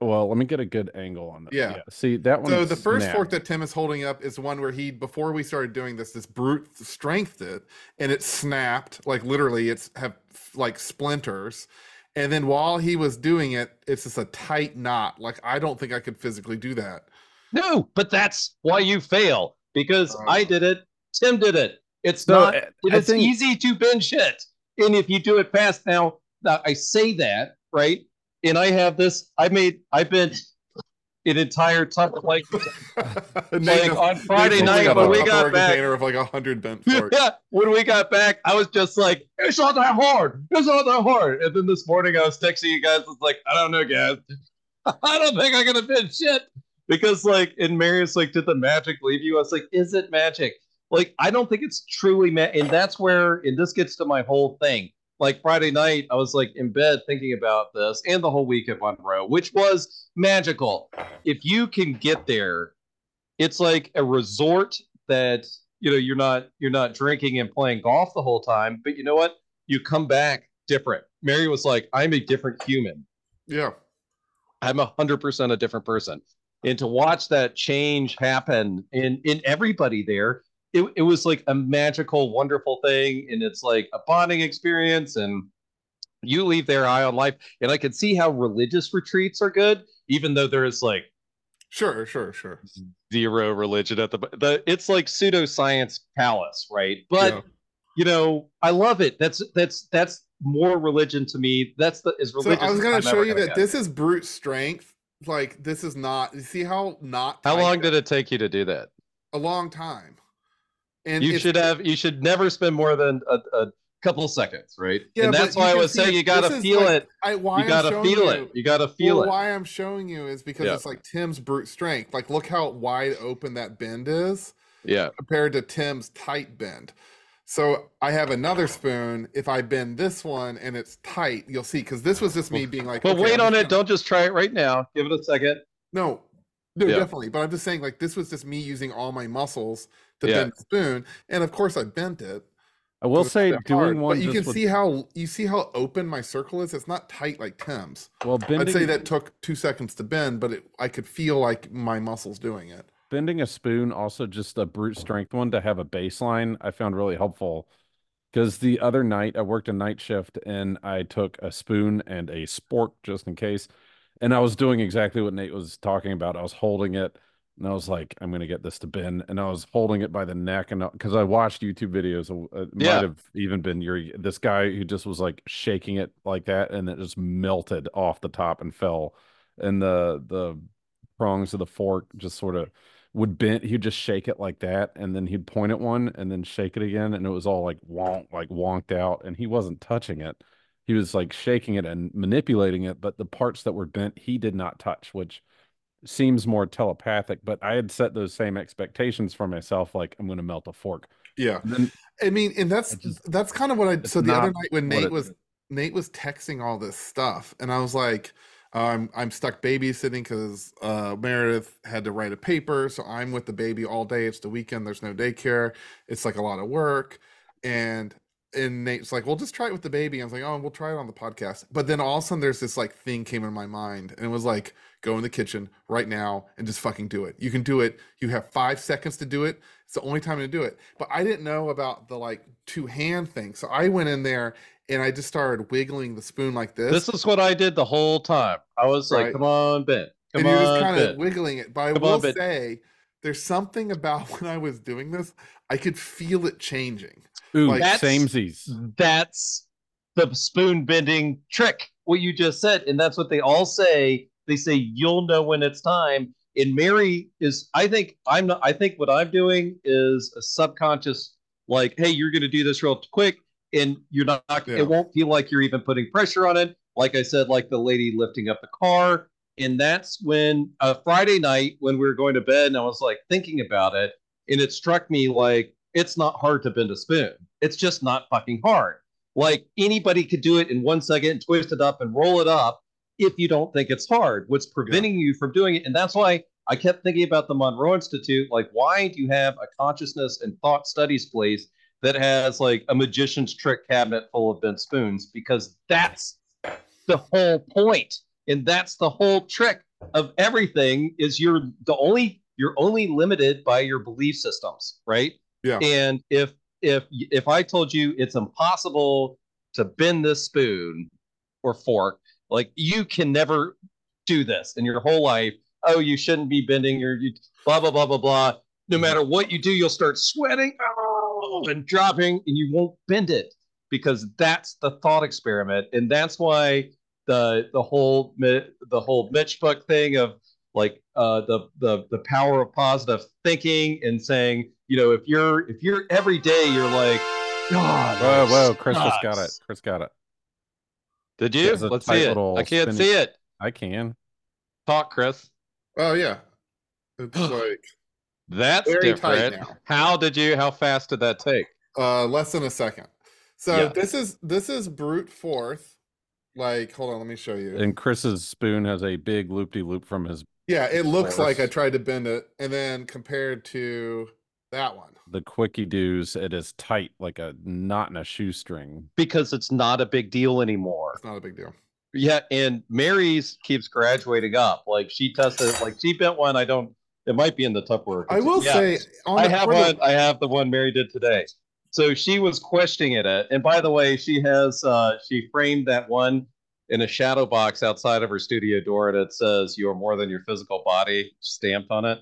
Well, let me get a good angle on that. Yeah. See that one. So the first fork that Tim is holding up is one where he, before we started doing this, this brute strengthed it, and it snapped. Like literally, it's have like splinters. And then while he was doing it, it's just a tight knot. Like I don't think I could physically do that. No, but that's why you fail because Oh. I did it. Tim did it. It's So, not. uh, I It's think- easy to bend shit, and if you do it fast, now, now I say that right, and I have this. I made. I bent an entire ton like Nate like on Friday night when we got back. container of like a hundred bent forks. Yeah, when we got back, I was just like, "It's not that hard. It's not that hard." And then this morning, I was texting you guys. It's like, I don't know, guys. I don't think I'm gonna fit shit because, like, and Marius like, did the magic leave you? I was like, is it magic? Like, I don't think it's truly ma And that's where, and this gets to my whole thing. Like Friday night, I was like in bed thinking about this, and the whole week at Monroe, which was magical. If you can get there, it's like a resort that you know you're not you're not drinking and playing golf the whole time but you know what? You come back different. Mary was like i'm a different human. Yeah. i'm a hundred percent a different person. And to watch that change happen in in everybody there it, it was like a magical wonderful thing. And it's like a bonding experience. And you leave there eye on life. And i can see how religious retreats are good even though there is like Sure, sure, sure. zero religion at the the it's like pseudoscience palace right but Yeah. you know i love it that's that's that's more religion to me that's the is religion So I was gonna I'm show you gonna that get. this is brute strength. Like this is not. You see how not? how long did it take you to do that A long time. And you should have you should never spend more than a, a couple seconds right Yeah, and that's why i was saying it- you gotta this feel like- it I why you gotta feel you, it you gotta feel well, it why I'm showing you is because Yeah. it's like Tim's brute strength. Like, look how wide open that bend is yeah compared to Tim's tight bend. So I have another spoon. If I bend this one and it's tight, you'll see. Because this was just me being like, but okay, wait I'm on it gonna- don't just try it right now give it a second No, no, Yeah. definitely. But I'm just saying, like, this was just me using all my muscles to Yeah. bend the spoon, and of course I bent it. I will say doing hard, one. But you can with- see how you see how open my circle is. It's not tight like Tim's. well bending. I'd say that took two seconds to bend, but it, I could feel like my muscles doing it. bending a spoon also just a brute strength one to have a baseline i found really helpful because the other night i worked a night shift and i took a spoon and a spork just in case and i was doing exactly what nate was talking about i was holding it and i was like i'm to get this to bend and i was holding it by the neck and because i watched youtube videos uh, it Yeah. might have even been your this guy who just was like shaking it like that and it just melted off the top and fell and the the prongs of the fork just sort of would bend he'd just shake it like that and then he'd point at one and then shake it again and it was all like wonk like wonked out and he wasn't touching it he was like shaking it and manipulating it but the parts that were bent he did not touch which seems more telepathic but i had set those same expectations for myself like i'm going to melt a fork Yeah, then I mean, and that's just- that's kind of what I. So the other night when Nate it- was Nate was texting all this stuff, and I was like, um, I'm stuck babysitting because uh, Meredith had to write a paper, so I'm with the baby all day. It's the weekend. There's no daycare. It's like a lot of work, and and Nate's like, "Well, just try it with the baby." I was like, "Oh, we'll try it on the podcast." But then all of a sudden, there's this like thing came in my mind, and it was like, "Go in the kitchen right now and just fucking do it. You can do it. You have five seconds to do it. It's the only time to do it." But I didn't know about the like two hand thing, so I went in there and I just started wiggling the spoon like this. this is what i did the whole time i was like come on ben come and you're just on kind of wiggling it. But I Come will on, say, there's something about when I was doing this, I could feel it changing. ooh like- That's- samesies that's the spoon bending trick what you just said and that's what they all say they say you'll know when it's time. And mary is i think i'm not i think what i'm doing is a subconscious like hey you're going to do this real quick and you're not Yeah. it won't feel like you're even putting pressure on it. Like i said like the lady lifting up the car and that's when uh, friday night when we were going to bed and i was like thinking about it and it struck me like it's not hard to bend a spoon. It's just not fucking hard. Like anybody could do it in one second, twist it up and roll it up if you don't think it's hard. What's preventing you from doing it? And that's why I kept thinking about the Monroe Institute. Like, why do you have a consciousness and thought studies place that has like a magician's trick cabinet full of bent spoons? Because that's the whole point, and that's the whole trick. of everything is you're the only you're only limited by your belief systems, right? Yeah. And if if if I told you it's impossible to bend this spoon or fork, like you can never do this in your whole life. Oh, you shouldn't be bending your you, blah blah blah blah blah. No matter what you do, you'll start sweating oh, and dropping, and you won't bend it because that's the thought experiment, and that's why the the whole the whole Mitch book thing of like uh, the the the power of positive thinking and saying, you know, if you're if you're every day you're like, God, Whoa, whoa! Chris just got It. Chris got it. Did you? It's a Let's tight see it. little I can't spinny- see it. I can. Talk, Chris. Oh yeah. It's like That's Very tight different. now. How did you? How fast did that take? uh less than a second. So Yeah. this is this is brute force. Like, hold on, let me show you. And Chris's spoon has a big loop de loop from his yeah, it looks like I force. tried to bend it, and then compared to that one. the quickie doos. It is tight like a knot in a shoestring. Because it's not a big deal anymore. It's not a big deal. Yeah, and Mary's keeps graduating up. Like she tested, like she bent one. I don't. It might be in the Tupperware. I will Yeah. say on I have for the- one. I have the one Mary did today. So she was questioning it. uh, And by the way, she has uh she framed that one in a shadow box outside of her studio door and it says you are more than your physical body stamped on it.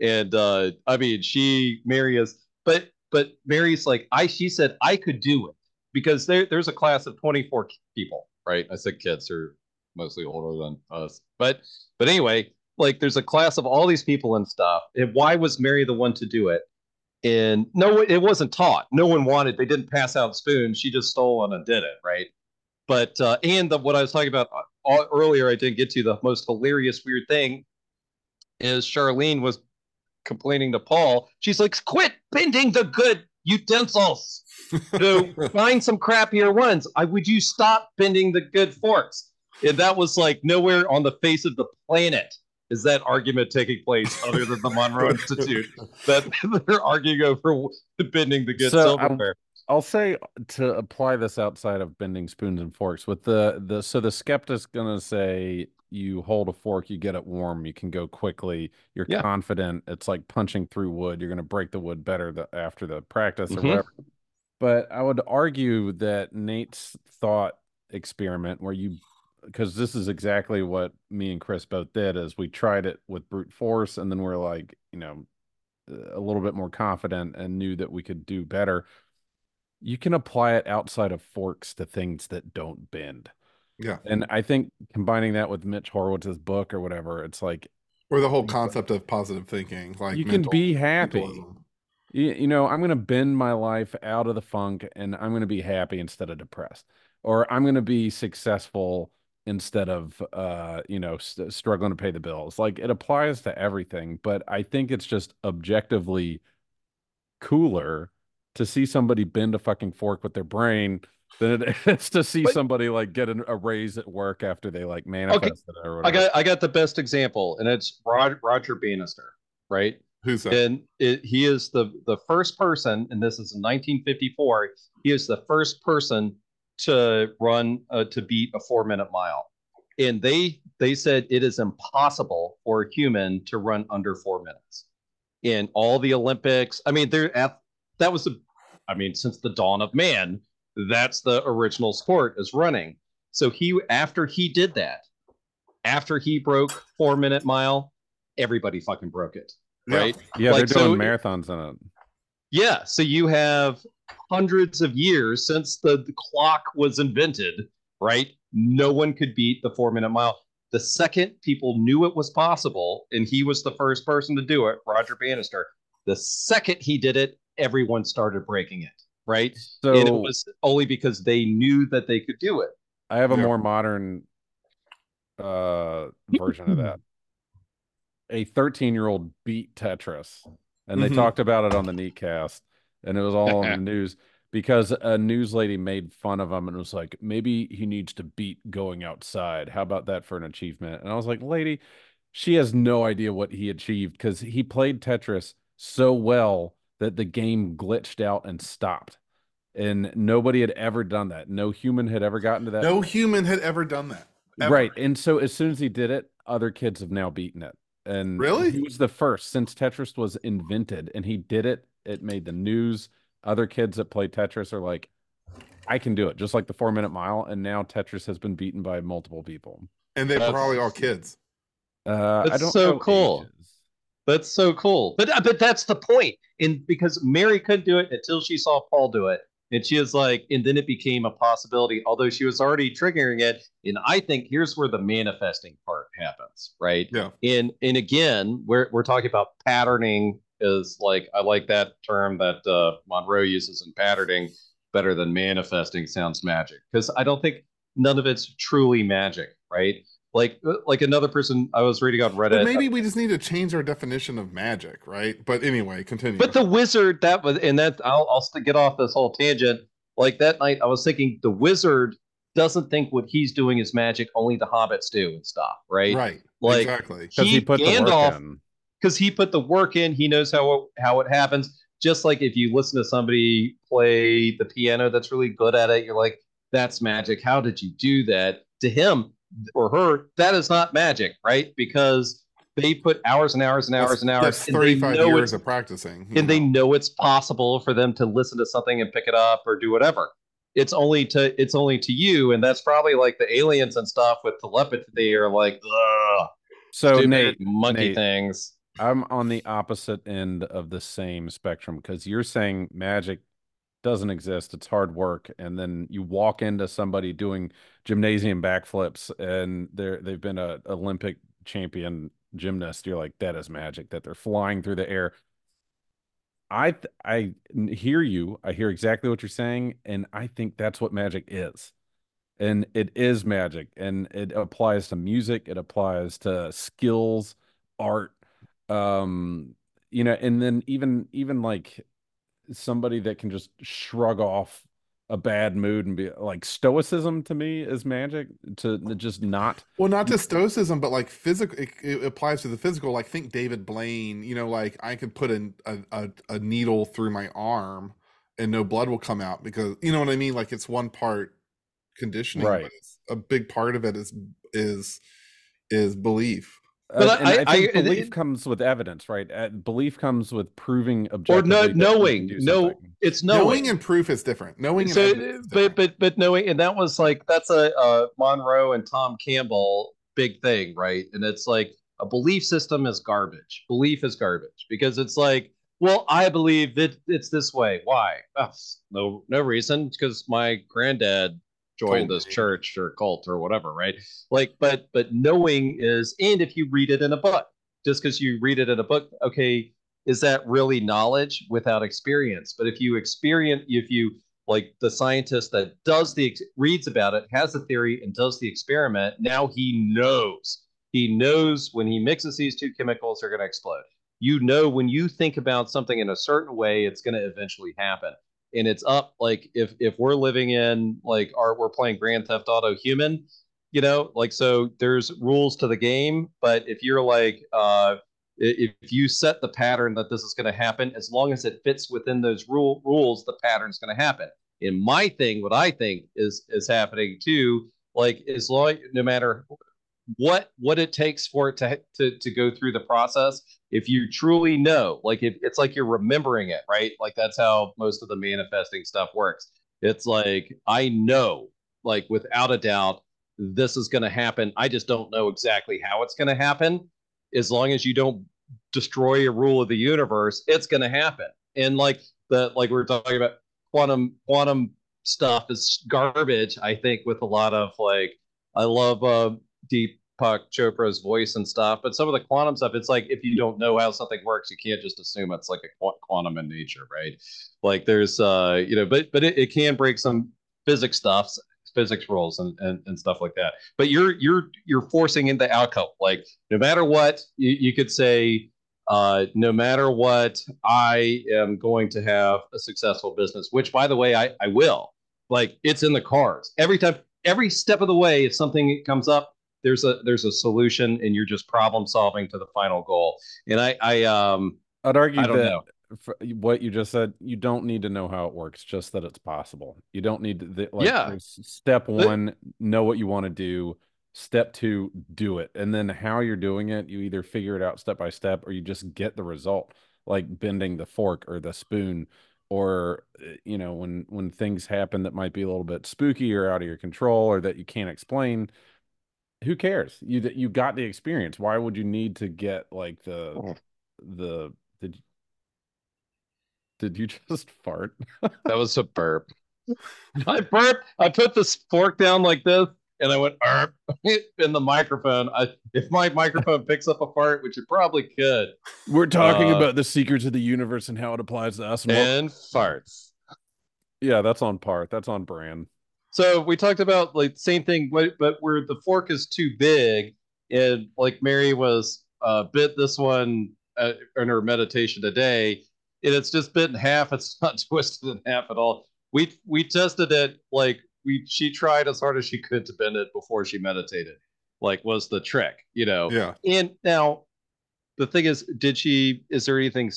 And uh I mean she Mary is but but Mary's like I she said I could do it because there there's a class of 24 people, right? I said kids are mostly older than us. But but anyway, like there's a class of all these people and stuff. And why was Mary the one to do it? And no, it wasn't taught. No one wanted. They didn't pass out spoons. She just stole one and did it, right? But uh, and the, what I was talking about uh, earlier, I didn't get to the most hilarious weird thing is Charlene was complaining to Paul. She's like, "Quit bending the good utensils. So find some crappier ones. I would you stop bending the good forks?" And that was like nowhere on the face of the planet is that argument taking place other than the Monroe Institute that they're arguing over bending the good So, um, silverware. I'll say to apply this outside of bending spoons and forks with the the so the skeptic's gonna say you hold a fork, you get it warm, you can go quickly, you're Yeah. confident. It's like punching through wood. You're gonna break the wood better the, after the practice or Mhm. whatever. But I would argue that Nate's thought experiment, where you because this is exactly what me and Chris both did, is we tried it with brute force, and then we're like, you know, a little bit more confident and knew that we could do better. You can apply it outside of forks to things that don't bend. Yeah. And I think combining that with Mitch Horowitz's book or whatever, it's like Or the whole concept of positive thinking. Like you can be happy. mentalism. you, you know, I'm going to bend my life out of the funk and I'm going to be happy instead of depressed. Or I'm going to be successful instead of, uh, you know, st- struggling to pay the bills. Like it applies to everything, but I think it's just objectively cooler to see somebody bend a fucking fork with their brain than it is to see But- somebody like get an, a raise at work after they like manifested it or I got I got the best example, and it's Roger, Roger Bannister, right? Who's that? And it, he is the the first person, and this is in 1954. He is the first person to run uh, to beat a four minute mile, and they they said it is impossible for a human to run under four minutes. In all the Olympics, I mean, there that was the, I mean, since the dawn of man, that's the original sport is running. So he after he did that, after he broke four minute mile, everybody fucking broke it right? yeah, like, they're doing so- marathons in it. Yeah. So you have hundreds of years since the, the clock was invented, right? No one could beat the four minute mile. The second people knew it was possible, and he was the first person to do it, Roger Bannister, the second he did it, everyone started breaking it, right? So and it was only because they knew that they could do it. I have a Yeah. more modern uh version of that. A 13 year old beat Tetris, and they Mhm. talked about it on the Neatcast, and it was all on the news because a news lady made fun of him and was like, maybe he needs to beat going outside. How about that for an achievement? And I was like, lady, she has no idea what he achieved because he played Tetris so well that the game glitched out and stopped. And nobody had ever done that. No human had ever gotten to that No human had ever done that. ever. Right. And so as soon as he did it, other kids have now beaten it. And Really? he was the first since Tetris was invented, and he did it. It made the news. Other kids that play Tetris are like, I can do it, just like the four minute mile. And now Tetris has been beaten by multiple people. And they're That's- probably all kids. Uh, I That's don't so know cool. ages. That's so cool. But uh, but that's the point. And because Mary couldn't do it until she saw Paul do it. And she was like, and then it became a possibility, although she was already triggering it. And I think here's where the manifesting part happens, right? Yeah. And and again, we're we're talking about patterning is like I like that term that uh, Monroe uses in patterning better than manifesting sounds magic because I don't think none of it's truly magic, right? Like uh, like another person I was reading on Reddit. But maybe we just need to change our definition of magic, right? But anyway, continue. But the wizard that was, and that I'll I'll get off this whole tangent. Like that night, I was thinking the wizard doesn't think what he's doing is magic. Only the hobbits do and stuff, right? right, Like exactly. Because he, put the work in. because he put the work in. He knows how it, how it happens. Just like if you listen to somebody play the piano that's really good at it, you're like, "That's magic. How did you do that?" To him or her, that is not magic, right? Because they put hours and hours and hours That's- and hours, That's and they thirty-five years of practicing. you and they know. know it's possible for them to listen to something and pick it up or do whatever. It's only to it's only to you, and that's probably like the aliens and stuff with telepathy are like, ugh, So stupid Nate, monkey Nate, things. I'm on the opposite end of the same spectrum because you're saying magic doesn't exist. It's hard work, and then you walk into somebody doing gymnasium backflips, and they're they've been a Olympic champion gymnast. You're like, that is magic. That they're flying through the air. I I hear you. I hear exactly what you're saying, and I think that's what magic is. And it is magic, and it applies to music. It applies to skills, art, um you know and then even even like somebody that can just shrug off a bad mood and be like stoicism to me is magic to just not Well, not just stoicism, but like physical. It, it applies to the physical. Like think David Blaine. You know, like I could put a, a a needle through my arm and no blood will come out because you know what I mean. Like it's one part conditioning, Right. but it's, a big part of it is is is belief. But uh, I- I, think I- belief it- comes with evidence right uh, belief comes with proving Or no, that you can knowing, no, it's Knowing, knowing. and proof is different. Knowing so, evidence but different. but but knowing, and that was like that's a uh, Monroe and Tom Campbell big thing, right? And it's like a belief system is garbage. Belief is garbage because it's like, well, I believe that it's this way. Why? Oh, no, no reason. Because my granddad joined Told this church or cult or whatever, right? Like, but but knowing is, and if you read it in a book, just because you read it in a book, okay, is that really knowledge without experience? But if you experience, if you like the scientist that does the reads about it, has the theory, and does the experiment, now he knows. He knows when he mixes these two chemicals, they're going to explode. You know when you think about something in a certain way, it's going to eventually happen. And it's up like if if we're living in like our we're playing Grand Theft Auto Human, you know, like so there's rules to the game, but if you're like uh if you set the pattern that this is going to happen, as long as it fits within those rule rules, the pattern's going to happen. In my thing, what I think is is happening too, like as long no matter what what it takes for it to to to go through the process, if you truly know, like if it's like you're remembering it, right? Like that's how most of the manifesting stuff works. It's like I know, like without a doubt, this is going to happen. I just don't know exactly how it's going to happen. As long as you don't destroy a rule of the universe, it's going to happen. And like the like we were talking about quantum quantum stuff is garbage. I think with a lot of like I love uh, Deepak Chopra's voice and stuff, but some of the quantum stuff, it's like if you don't know how something works, you can't just assume it's like a qu- quantum in nature, right? Like there's uh you know, but but it, it can break some physics stuff, physics rules and, and and stuff like that. But you're you're you're forcing into outcome. Like no matter what, you, you could say uh, no matter what, I am going to have a successful business, which by the way, I, I will. Like it's in the cards. Every time, every step of the way, if something comes up, there's a there's a solution and you're just problem solving to the final goal. And I I um I'd argue I don't that what you just said, you don't need to know how it works, just that it's possible. You don't need to, the, like, Yeah. step one, know what you want to do. Step two, do it. And then how you're doing it, you either figure it out step by step or you just get the result, like bending the fork or the spoon or uh, you know when when things happen that might be a little bit spooky or out of your control or that you can't explain who cares you you got the experience why would you need to get like the the did did you just fart That was a burp. I burped. I put this fork down like this, and I went "Arp," in the microphone. I, if my microphone picks up a fart, which it probably could, we're talking Uh, about the secrets of the universe and how it applies to us and and farts. yeah that's on par that's on brand So we talked about like same thing, but but where the fork is too big, and like Mary was uh, bit this one uh, in her meditation today, and it's just bit in half. It's not twisted in half at all. We we tested it like we she tried as hard as she could to bend it before she meditated. Like was the trick, you know? Yeah. And now the thing is, did she? Is there anything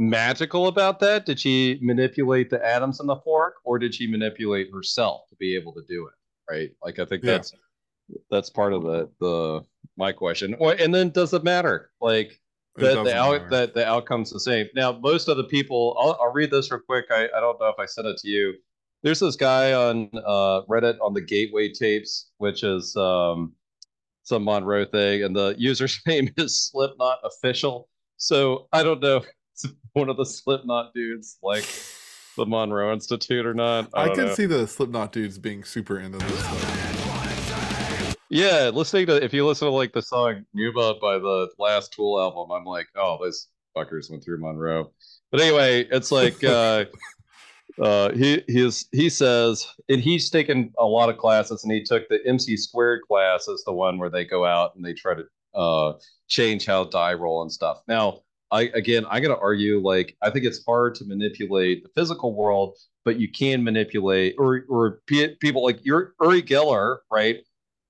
magical about that? Did she manipulate the atoms in the fork, or did she manipulate herself to be able to do it? Right. Like I think Yeah. that's that's part of the the my question. And then does it matter? Like that the out that the outcome's the same. Now, most of the people, I'll, I'll read this real quick. I, I don't know if I sent it to you. There's this guy on uh, Reddit on the Gateway tapes, which is um, some Monroe thing, and the user's name is Slipknot Official. So I don't know one of the Slipknot dudes like the Monroe Institute or not. I, I can know. see the Slipknot dudes being super into this. Yeah, listening to if you listen to like the song Pneuma by the last Tool album, I'm like, oh, those fuckers went through Monroe. But anyway, it's like uh uh he he's he says and he's taken a lot of classes and he took the MC squared class as the one where they go out and they try to uh change how die roll and stuff. Now, I again I gotta argue like I think it's hard to manipulate the physical world, but you can manipulate or or pe- people like your Uri Geller, right?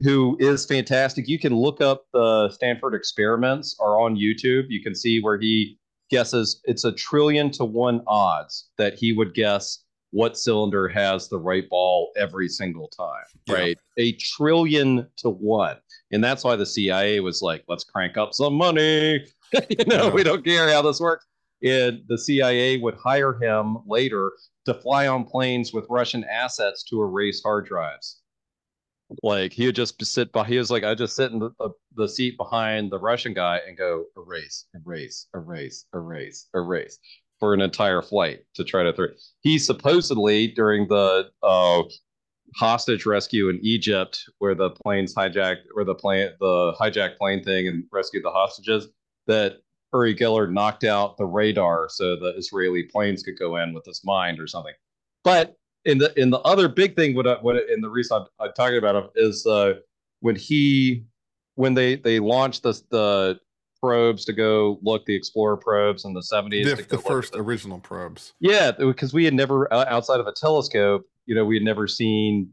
who is fantastic. You can look up the Stanford experiments are on YouTube. You can see where he guesses it's a trillion to one odds that he would guess what cylinder has the right ball every single time, Yeah. right? A trillion to one. And that's why the CIA was like, let's crank up some money. you know, Yeah. we don't care how this works. And the CIA would hire him later to fly on planes with Russian assets to erase hard drives like he would just sit by he was like i just sit in the, the, the seat behind the russian guy and go erase erase erase erase erase for an entire flight to try to throw he supposedly during the uh hostage rescue in egypt where the planes hijacked where the plane the hijacked plane thing and rescued the hostages that Uri Geller knocked out the radar so the Israeli planes could go in with his mind or something. But in the in the other big thing, what I, what in the reason I'm, I'm talking about him is uh, when he when they they launched the the probes to go look the Explorer probes in the 70s. The, the first the- original probes. yeah, because we had never uh, outside of a telescope, you know, we had never seen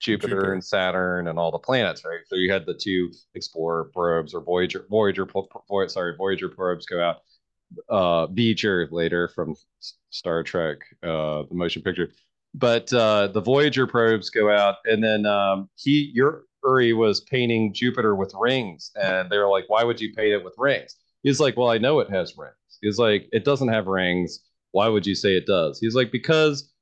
Jupiter, Jupiter. and Saturn and all the planets, right? So you had the two Explorer probes or Voyager, Voyager, pro- sorry, Voyager probes go out. Uh, V'Ger later from Star Trek, uh, the motion picture, but uh, the Voyager probes go out, and then um, he, your Uri was painting Jupiter with rings, and they were like, "Why would you paint it with rings?" He's like, "Well, I know it has rings." He's like, "It doesn't have rings. Why would you say it does?" He's like, "Because."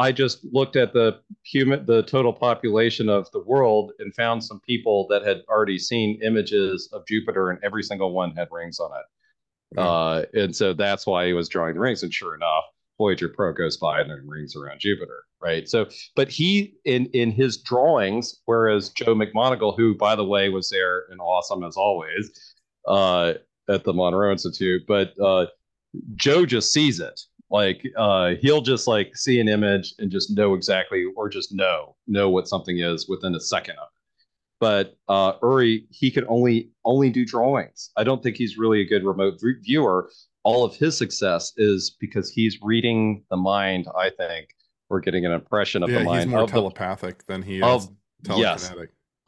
I just looked at the human, the total population of the world, and found some people that had already seen images of Jupiter, and every single one had rings on it. Uh, and so that's why he was drawing the rings. And sure enough, Voyager Pro goes by and there are rings around Jupiter, right? So, but he in in his drawings, whereas Joe McMoneagle, who by the way was there and awesome as always, uh, at the Monroe Institute, but uh, Joe just sees it. Like uh, he'll just like see an image and just know exactly, or just know know what something is within a second of it. But uh, Uri, he could only only do drawings. I don't think he's really a good remote v- viewer. All of his success is because he's reading the mind. I think we're getting an impression of yeah, the mind he's more of the, telepathic than he is of yes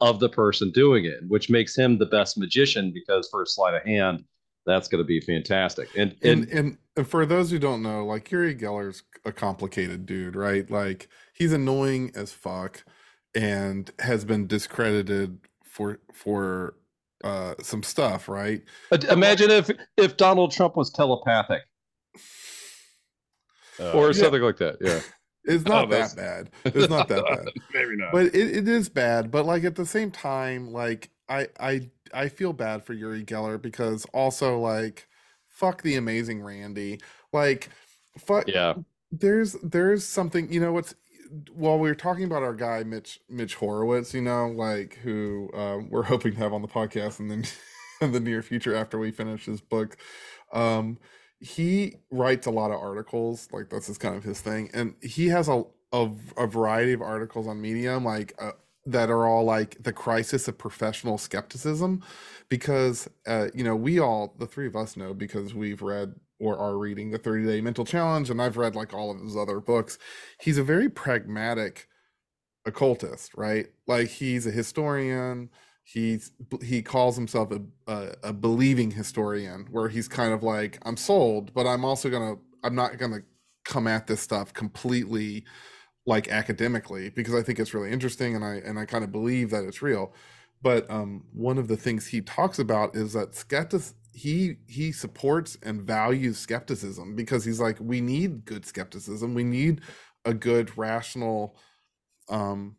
of the person doing it, which makes him the best magician because for a sleight of hand, that's going to be fantastic. And And, and, and and for those who don't know, like Uri Geller's a complicated dude, right? Like he's annoying as fuck and has been discredited for for uh some stuff, right? Imagine if if Donald Trump was telepathic Uh, or yeah. something like that. Yeah. It's not Oh, that bad. It's not that bad. maybe not. but it, it is bad but like at the same time like i i i feel bad for uri geller because also like fuck the amazing randi like fuck Yeah. there's there's something you know what's while we were talking about our guy mitch mitch horowitz you know like who um, we're hoping to have on the podcast and then in the near future after we finish his book um he writes a lot of articles like that's just kind of his thing and he has a a, a variety of articles on medium like uh, that are all like the crisis of professional skepticism because uh, you know we all the three of us know because we've read or are reading the 30 day mental challenge and i've read like all of his other books. He's a very pragmatic occultist right? Like he's a historian. He's he calls himself a, a a believing historian where he's kind of like i'm sold but i'm also gonna i'm not gonna come at this stuff completely like academically because i think it's really interesting and i and i kind of believe that it's real. But um one of the things he talks about is that skeptic he he supports and values skepticism because he's like we need good skepticism. We need a good rational um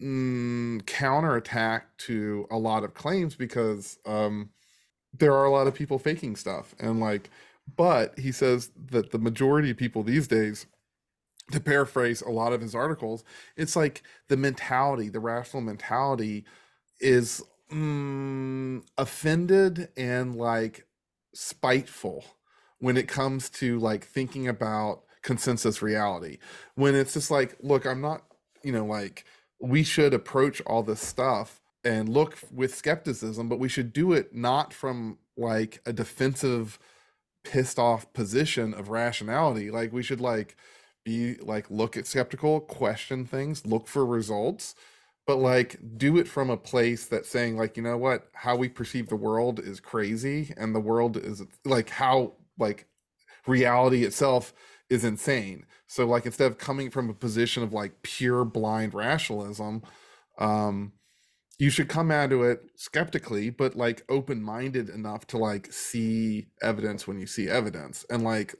mm, counterattack to a lot of claims because um there are a lot of people faking stuff. And like but he says that the majority of people these days to paraphrase a lot of his articles it's like the mentality the rational mentality is mm, offended and like spiteful when it comes to like thinking about consensus reality. When it's just like look i'm not you know like we should approach all this stuff and look with skepticism but we should do it not from like a defensive pissed off position of rationality. Like we should like be like look at skeptical question things look for results but like do it from a place that's saying like you know what? How we perceive the world is crazy and the world is like how like reality itself is insane. So like instead of coming from a position of like pure blind rationalism um you should come at it skeptically but like open-minded enough to like see evidence when you see evidence. And like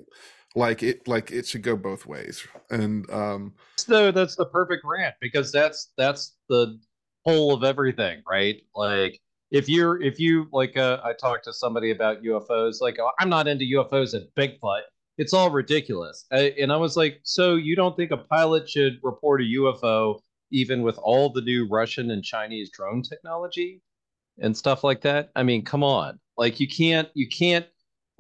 like it like it should go both ways and um So that's the perfect rant because that's that's the whole of everything, right? Like if you're if you like uh, I talked to somebody about UFOs, like oh, I'm not into UFOs and Bigfoot. It's all ridiculous. I, and I was like, so you don't think a pilot should report a UFO even with all the new Russian and Chinese drone technology and stuff like that? I mean, come on. Like you can't you can't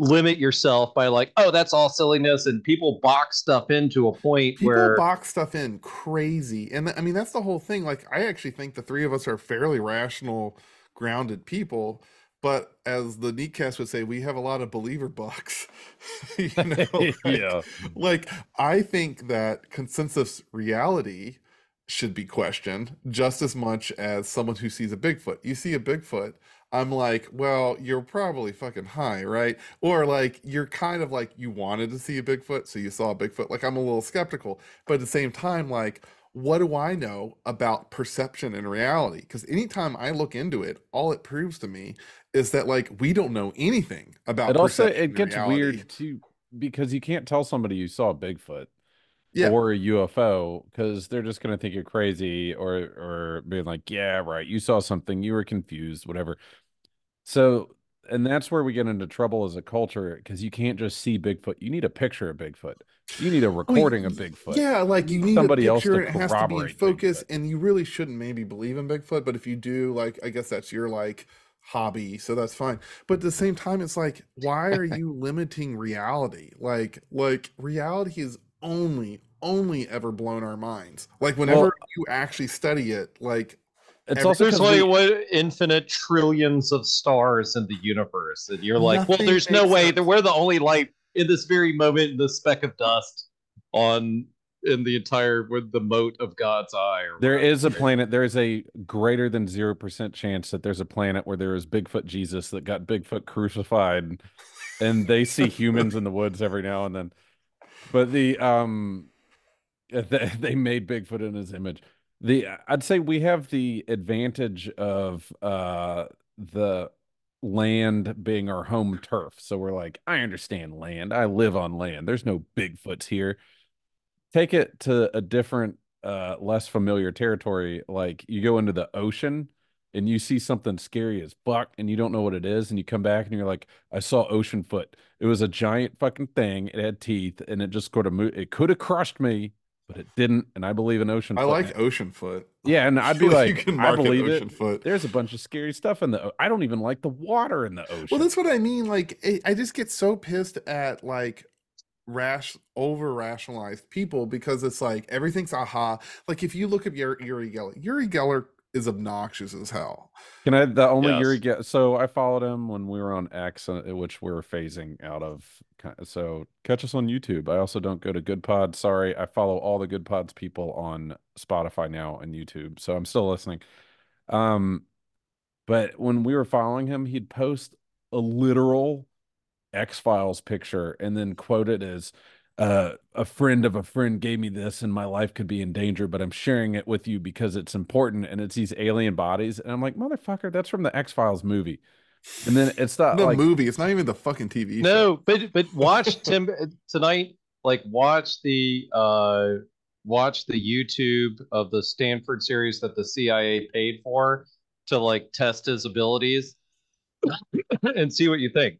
limit yourself by like, oh, that's all silliness and people box stuff into a point people where box stuff in crazy and th- i mean that's the whole thing like i actually think the three of us are fairly rational grounded people but as the neatcast would say we have a lot of believer bucks you know like, yeah. like i think that consensus reality should be questioned just as much as someone who sees a bigfoot you see a bigfoot i'm like well you're probably fucking high right? Or like you're kind of like you wanted to see a bigfoot so you saw a bigfoot. Like i'm a little skeptical but at the same time like what do i know about perception and reality? Because anytime i look into it all it proves to me is that like we don't know anything about It also it gets weird too because you can't tell somebody you saw a Bigfoot yeah. or a UFO because they're just gonna think you're crazy or or being like, yeah, right, you saw something, you were confused, whatever. So, and that's where we get into trouble as a culture because you can't just see Bigfoot. You need a picture of Bigfoot. You need a oh, I mean, recording of Bigfoot. Yeah, like you need somebody a else picture. to it has to be in focus, Bigfoot. and you really shouldn't maybe believe in Bigfoot. But if you do, like, I guess that's your like hobby, so that's fine. But at the same time, it's like, why are you limiting reality? Like, like reality is only only ever blown our minds. Like whenever Well- you actually study it, like It's Every- also there's 'cause like we- what infinite trillions of stars in the universe, and you're like, well, there's no way that we're the only light in this very moment in the speck of dust on in the entire with the moat of God's eye. Or There a planet. There is a greater than zero percent chance that there's a planet where there is Bigfoot Jesus that got Bigfoot crucified, and they see humans in the woods every now and then. But the um, they, they made Bigfoot in his image. The I'd say we have the advantage of uh the land being our home turf. So we're like, I understand land. I live on land. There's no Bigfoots here. Take it to a different uh less familiar territory. Like you go into the ocean and you see something scary as fuck and you don't know what it is and you come back and you're like, I saw ocean foot. It was a giant fucking thing. It had teeth and it just sort of moved. It could have crushed me, but it didn't. And I believe in ocean I like. Ocean Foot. Yeah, and I'd be like like, you can I believe Ocean it. Foot. There's a bunch of scary stuff in the. I don't even like the water in the ocean. Well, that's what I mean. Like, I- just get so pissed at like rash over rationalized people because it's like everything's aha. Like, if you look at Uri Geller, Uri Geller is obnoxious as hell. Can I? The only Yes. Yuri get so I followed him when we were on X, uh, which we're phasing out of. So catch us on YouTube. I also don't go to Good Pod. Sorry, I follow all the Good Pods people on Spotify now and YouTube. So I'm still listening. Um, but when we were following him, he'd post a literal X Files picture and then quote it as. Uh, a friend of a friend gave me this and my life could be in danger, but I'm sharing it with you because it's important and it's these alien bodies. And I'm like, motherfucker, that's from the X Files movie. And then it's not The like, movie, it's not even the fucking TV show. No, but but watch Tim tonight. Like watch the uh watch the YouTube of the Stanford series that the CIA paid for to like test his abilities and see what you think.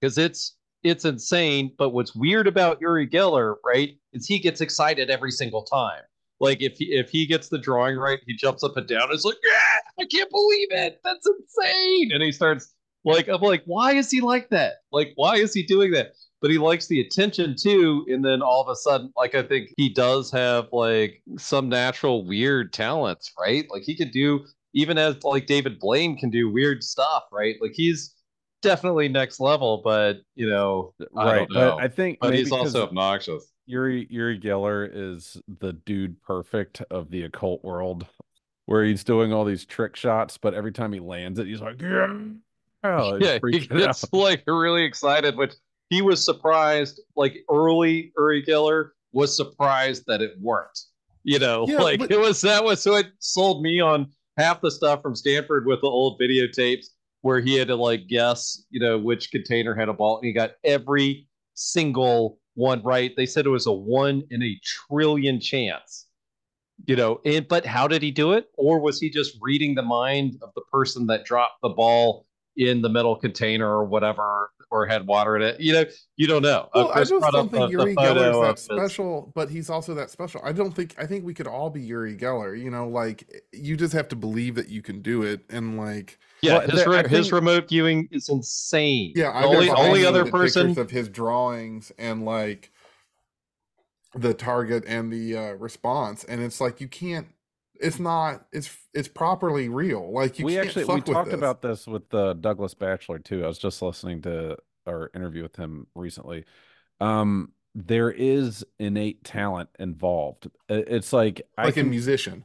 Because it's it's insane. But what's weird about Uri Geller, right, is he gets excited every single time. Like if he, if he gets the drawing right, he jumps up and down. It's like, yeah, I can't believe it. That's insane. And he starts like, I'm like, why is he like that? Like, why is he doing that? But he likes the attention too. And then all of a sudden, like, I think he does have like some natural weird talents, right? Like he could do even as like David Blaine can do weird stuff, right? Like he's definitely next level, but you know, I right. don't know. But I think but he's also obnoxious. Uri Uri Geller is the dude perfect of the occult world, where he's doing all these trick shots, but every time he lands it, he's like, yeah, oh, he's yeah, he gets out. like really excited, which he was surprised. Like early Uri Geller was surprised that it worked. You know, Yeah, like but- it was that was so it sold me on half the stuff from Stanford with the old videotapes where he had to like guess, you know, which container had a ball, and he got every single one right. They said it was a one in a trillion chance. You know, and but how did he do it? Or was he just reading the mind of the person that dropped the ball in the metal container or whatever, or had water in it? You know, you don't know. Well, I just don't think the- the Uri photo Geller's of that his- special, but he's also that special. I don't think I think we could all be Uri Geller. You know, like you just have to believe that you can do it, and like Yeah, Well, his, re- I his think- remote viewing is insane. yeah, The I've only only other the person of his drawings and like the target and the uh, response, and it's like you can't. It's not. It's it's properly real. Like you we can't actually fuck we with talked this. about this with uh, Douglas Batchelor too. I was just listening to our interview with him recently. Um, there is innate talent involved. It's like I like a musician.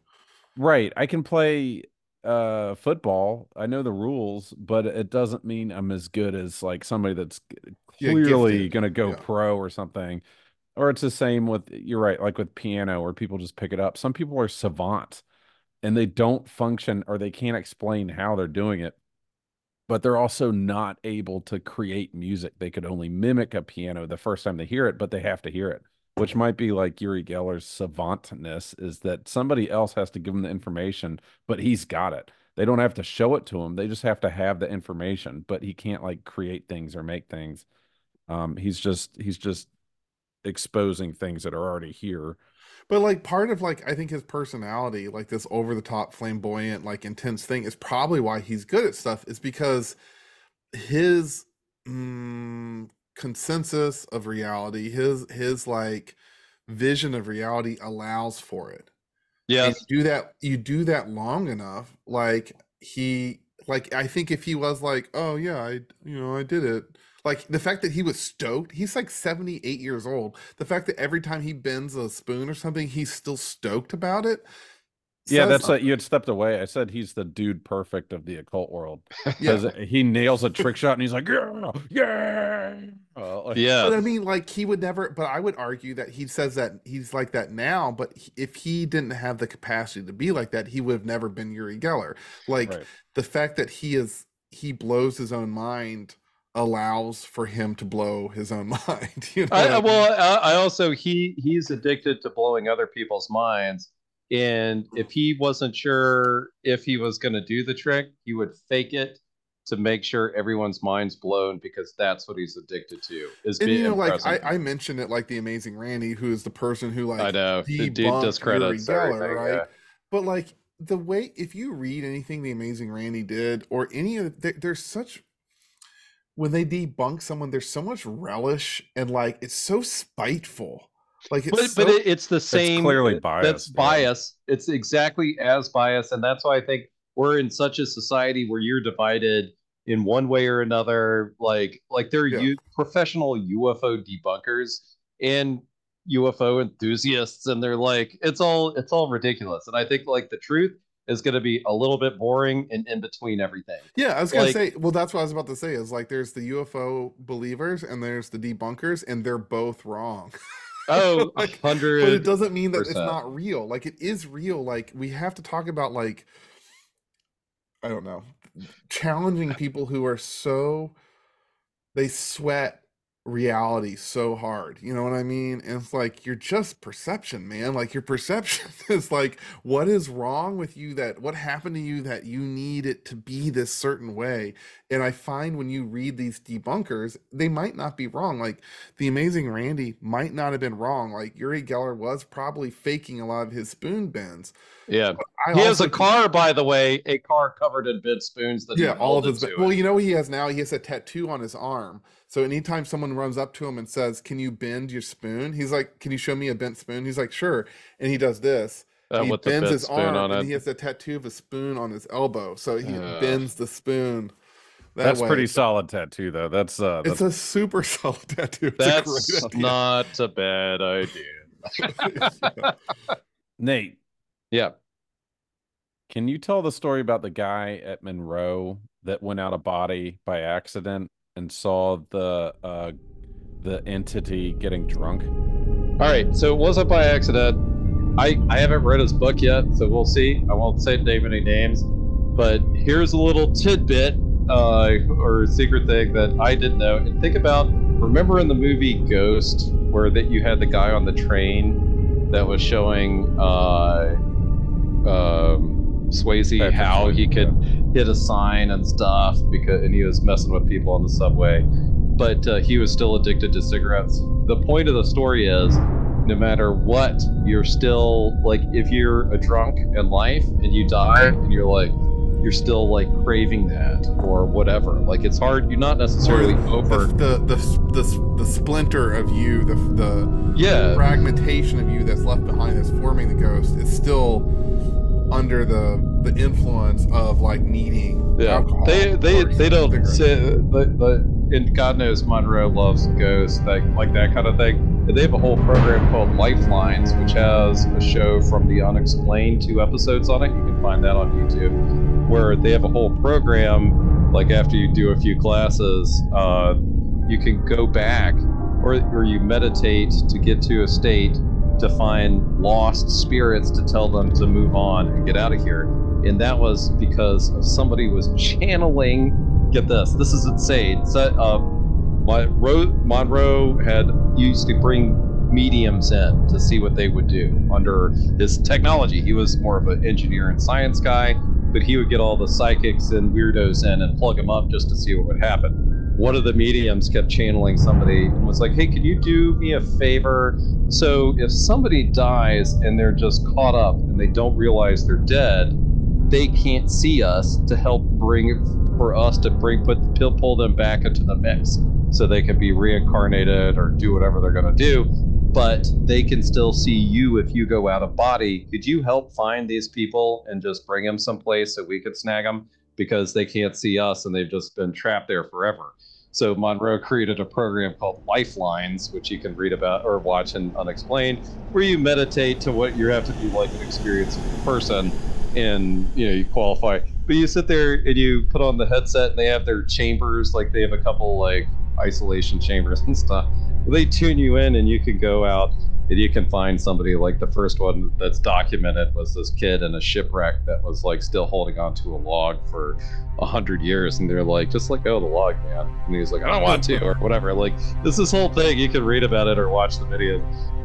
right. I can play uh football. I know the rules, but it doesn't mean I'm as good as like somebody that's clearly going to go Yeah. pro or something. Or it's the same with you're right, like with piano where people just pick it up. Some people are savants and they don't function or they can't explain how they're doing it. But they're also not able to create music. They could only mimic a piano the first time they hear it, but they have to hear it, which might be like Uri Geller's savantness is that somebody else has to give him the information, but he's got it. They don't have to show it to him. They just have to have the information, but he can't like create things or make things. Um, he's just he's just exposing things that are already here. But like part of like I think his personality, like this over the top, flamboyant, like intense thing, is probably why he's good at stuff. Is because his mm, consensus of reality, his his like vision of reality allows for it. You do that you do that long enough, like he like I think if he was like, oh yeah, I you know I did it. Like the fact that he was stoked, he's like 78 years old. The fact that every time he bends a spoon or something, he's still stoked about it. Yeah, that's some- what you had stepped away. I said he's the dude perfect of the occult world yeah. because he nails a trick shot and he's like, yeah, yeah. Uh, like- Yeah. But I mean, like he would never. But I would argue that he says that he's like that now. But he- if he didn't have the capacity to be like that, he would have never been Uri Geller. Like Right. the fact that he is he blows his own mind allows for him to blow his own mind. You know, I, I I- mean? well, I, I also he he's addicted to blowing other people's minds, and if he wasn't sure if he was going to do the trick, he would fake it to make sure everyone's mind's blown because that's what he's addicted to. Is and being you know, like I. I mentioned it, like the Amazing Randi, who is the person who like I know the dude discredits Geller, right? yeah. But like the way, if you read anything the Amazing Randi did, or any of, there, there's such when they debunk someone, there's so much relish and like it's so spiteful. Like it's but so, but it, it's the same. clearly That's biased, yeah. bias. It's exactly as bias, and that's why I think we're in such a society where you're divided in one way or another. Like like there are Yeah. u- professional UFO debunkers and UFO enthusiasts, and they're like it's all it's all ridiculous. And I think like the truth is going to be a little bit boring and in between everything. yeah. I was gonna say, well, that's what I was about to say. Is like there's the UFO believers and there's the debunkers, and they're both wrong. Oh, Like, hundred. but it doesn't mean that it's not real. Like it is real. Like we have to talk about like i don't know challenging people who are so they sweat reality so hard. You know what i mean? And it's like you're just perception man. Like your perception is like what is wrong with you that what happened to you that you need it to be this certain way and i find when you read these debunkers they might not be wrong like the amazing randi might not have been wrong like uri geller was probably faking a lot of his spoon bends Yeah, he has a car, by the way, a car covered in bent spoons. That yeah all of his well you know what he has now? He has a tattoo on his arm. So anytime someone runs up to him and says can you bend your spoon? he's like can you show me a bent spoon? he's like sure. And he does this. Uh, he bends his arm on and he has a tattoo of a spoon on his elbow. So he Ugh. bends the spoon that That's way. pretty solid tattoo, though. That's uh, it's that's, a super solid tattoo It's That's great idea. not a bad idea. Nate. Yeah. Can you tell the story about the guy at Monroe that went out of body by accident and saw the uh, the entity getting drunk? All right. So it wasn't by accident. I I haven't read his book yet, so we'll see. I won't say name any names, but here's a little tidbit uh, or secret thing that I didn't know. And think about remember in the movie Ghost where that you had the guy on the train that was showing uh, um, Swayze how he could hit a sign and stuff because and he was messing with people on the subway. But uh, he was still addicted to cigarettes. The point of the story is no matter what you're still like if you're a drunk in life and you die and you're like you're still like craving that or whatever. Like it's hard you're not necessarily Or over the, the the the the splinter of you the the yeah. fragmentation of you that's left behind that's forming the ghost is still under the the influence of like needing Yeah, alcohol they they they don't say the, the and God knows Monroe loves ghosts like like that kind of thing. And they have a whole program called Lifelines, which has a show from the Unexplained, two episodes on it. You can find that on YouTube, where they have a whole program. Like after you do a few classes, uh, you can go back, or or you meditate to get to a state to find lost spirits to tell them to move on and get out of here and that was because somebody was channeling. Get this, this is insane. So, uh, Monroe, Monroe had used to bring mediums in to see what they would do under his technology. He was more of an engineer and science guy, but he would get all the psychics and weirdos in and plug them up just to see what would happen. One of the mediums kept channeling somebody and was like, "Hey, can you do me a favor? So if somebody dies and they're just caught up and they don't realize they're dead, they can't see us to help bring for us to bring put pull them back into the mix so they can be reincarnated or do whatever they're to do but they can still see you if you go out of body could you help find these people and just bring them someplace so we could snag them because they can't see us and they've just been trapped there forever So Monroe created a program called Lifelines, which you can read about or watch in Unexplained, where you meditate to what you have to be like an experienced person, and you know you qualify. But you sit there and you put on the headset, and they have their chambers, like they have a couple like isolation chambers and stuff. They tune you in, and you can go out and you can find somebody. Like the first one that's documented was this kid in a shipwreck that was like still holding onto a log for a hundred years. And they're like just like oh the log man. And he's like i don't want to or whatever. Like this this whole thing. You can read about it or watch the video.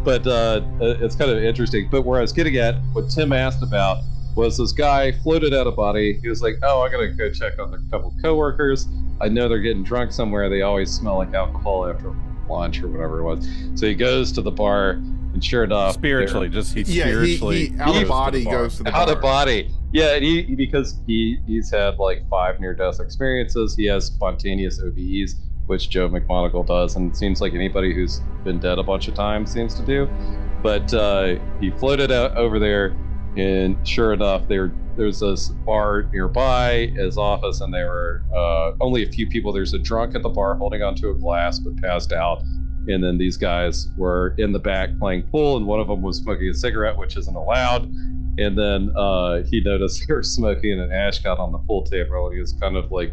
But uh, it's kind of interesting. But where i was getting at what tim asked about was this guy floated out of body. He was like oh i gotta go check on a couple coworkers. I know they're getting drunk somewhere. They always smell like alcohol after lunch or whatever it was so he goes to the bar and sure enough spiritually, just he Yeah, spiritually he out goes to of the body bar. goes to the out bar. of body. Yeah, and he because he he's had like five near death experiences. He has spontaneous OBEs, which Joe McMoneagle does, and it seems like anybody who's been dead a bunch of times seems to do. But uh, he floated out over there, and sure enough, there there's this bar nearby his office, and there were uh, only a few people. There's a drunk at the bar holding onto a glass but passed out. And then these guys were in the back playing pool, and one of them was smoking a cigarette, which isn't allowed. And then uh, he noticed they were smoking an ash got on the pool table, and he was kind of like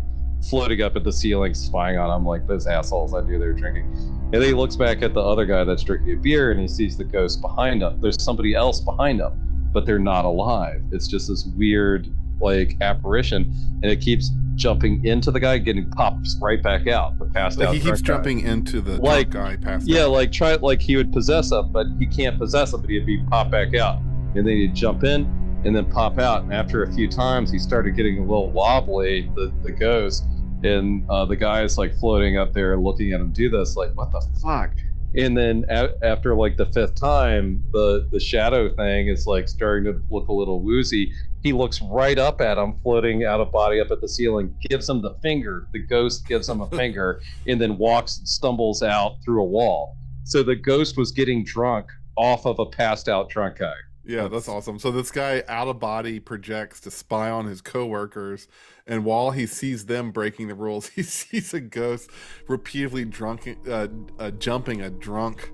floating up at the ceiling, spying on them like those assholes. I knew they were drinking. And then he looks back at the other guy that's drinking a beer, and he sees the ghost behind him. There's somebody else behind him, but they're not alive. It's just this weird like apparition, and it keeps jumping into the guy, getting pops right back out. The passed Like out. he keeps guy. jumping into the Like- guy past Yeah, like try like he would possess him, but he can't possess him, but he'd be pop back out. And then he'd jump in and then pop out. And after a few times he started getting a little wobbly, the, the ghost. And uh, the guy is like floating up there looking at him do this, like, what the fuck? And then a- after like the fifth time, the the shadow thing is like starting to look a little woozy. He looks right up at him, floating out of body up at the ceiling, gives him the finger. The ghost gives him a finger, and then walks, and stumbles out through a wall. So the ghost was getting drunk off of a passed out drunk guy. Yeah, that's awesome. So this guy out of body projects to spy on his coworkers, and while he sees them breaking the rules, he sees a ghost repeatedly drunk, uh, uh, jumping a drunk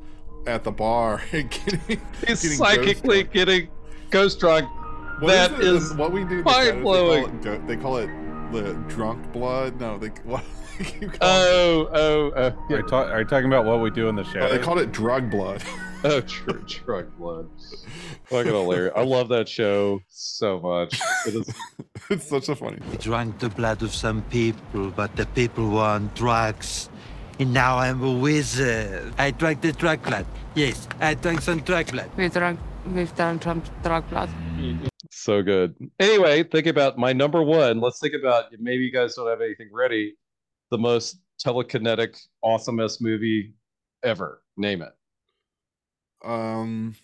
at the bar and getting. He's getting psychically ghost getting ghost drunk. What that it? is what we do. in the shadows, mind-blowing. They call, it, they call it the drunk blood. No, they what? they keep calling Oh, oh, oh, Are you, ta- are you talking about what we do in the it- oh, shadows? they called it drug blood. oh, true, drunk blood. Fucking hilarious. I love that show so much. It is it's such a funny. drank the blood of some people, but the people want drugs. And now I'm a wizard. I drank the drug blood. Yes, I drank some drug blood. We've drunk, we've drunk some drug blood. so good. Anyway, think about my number one. Let's think about maybe you guys don't have anything ready. The most telekinetic, awesomest movie ever. Name it. Um.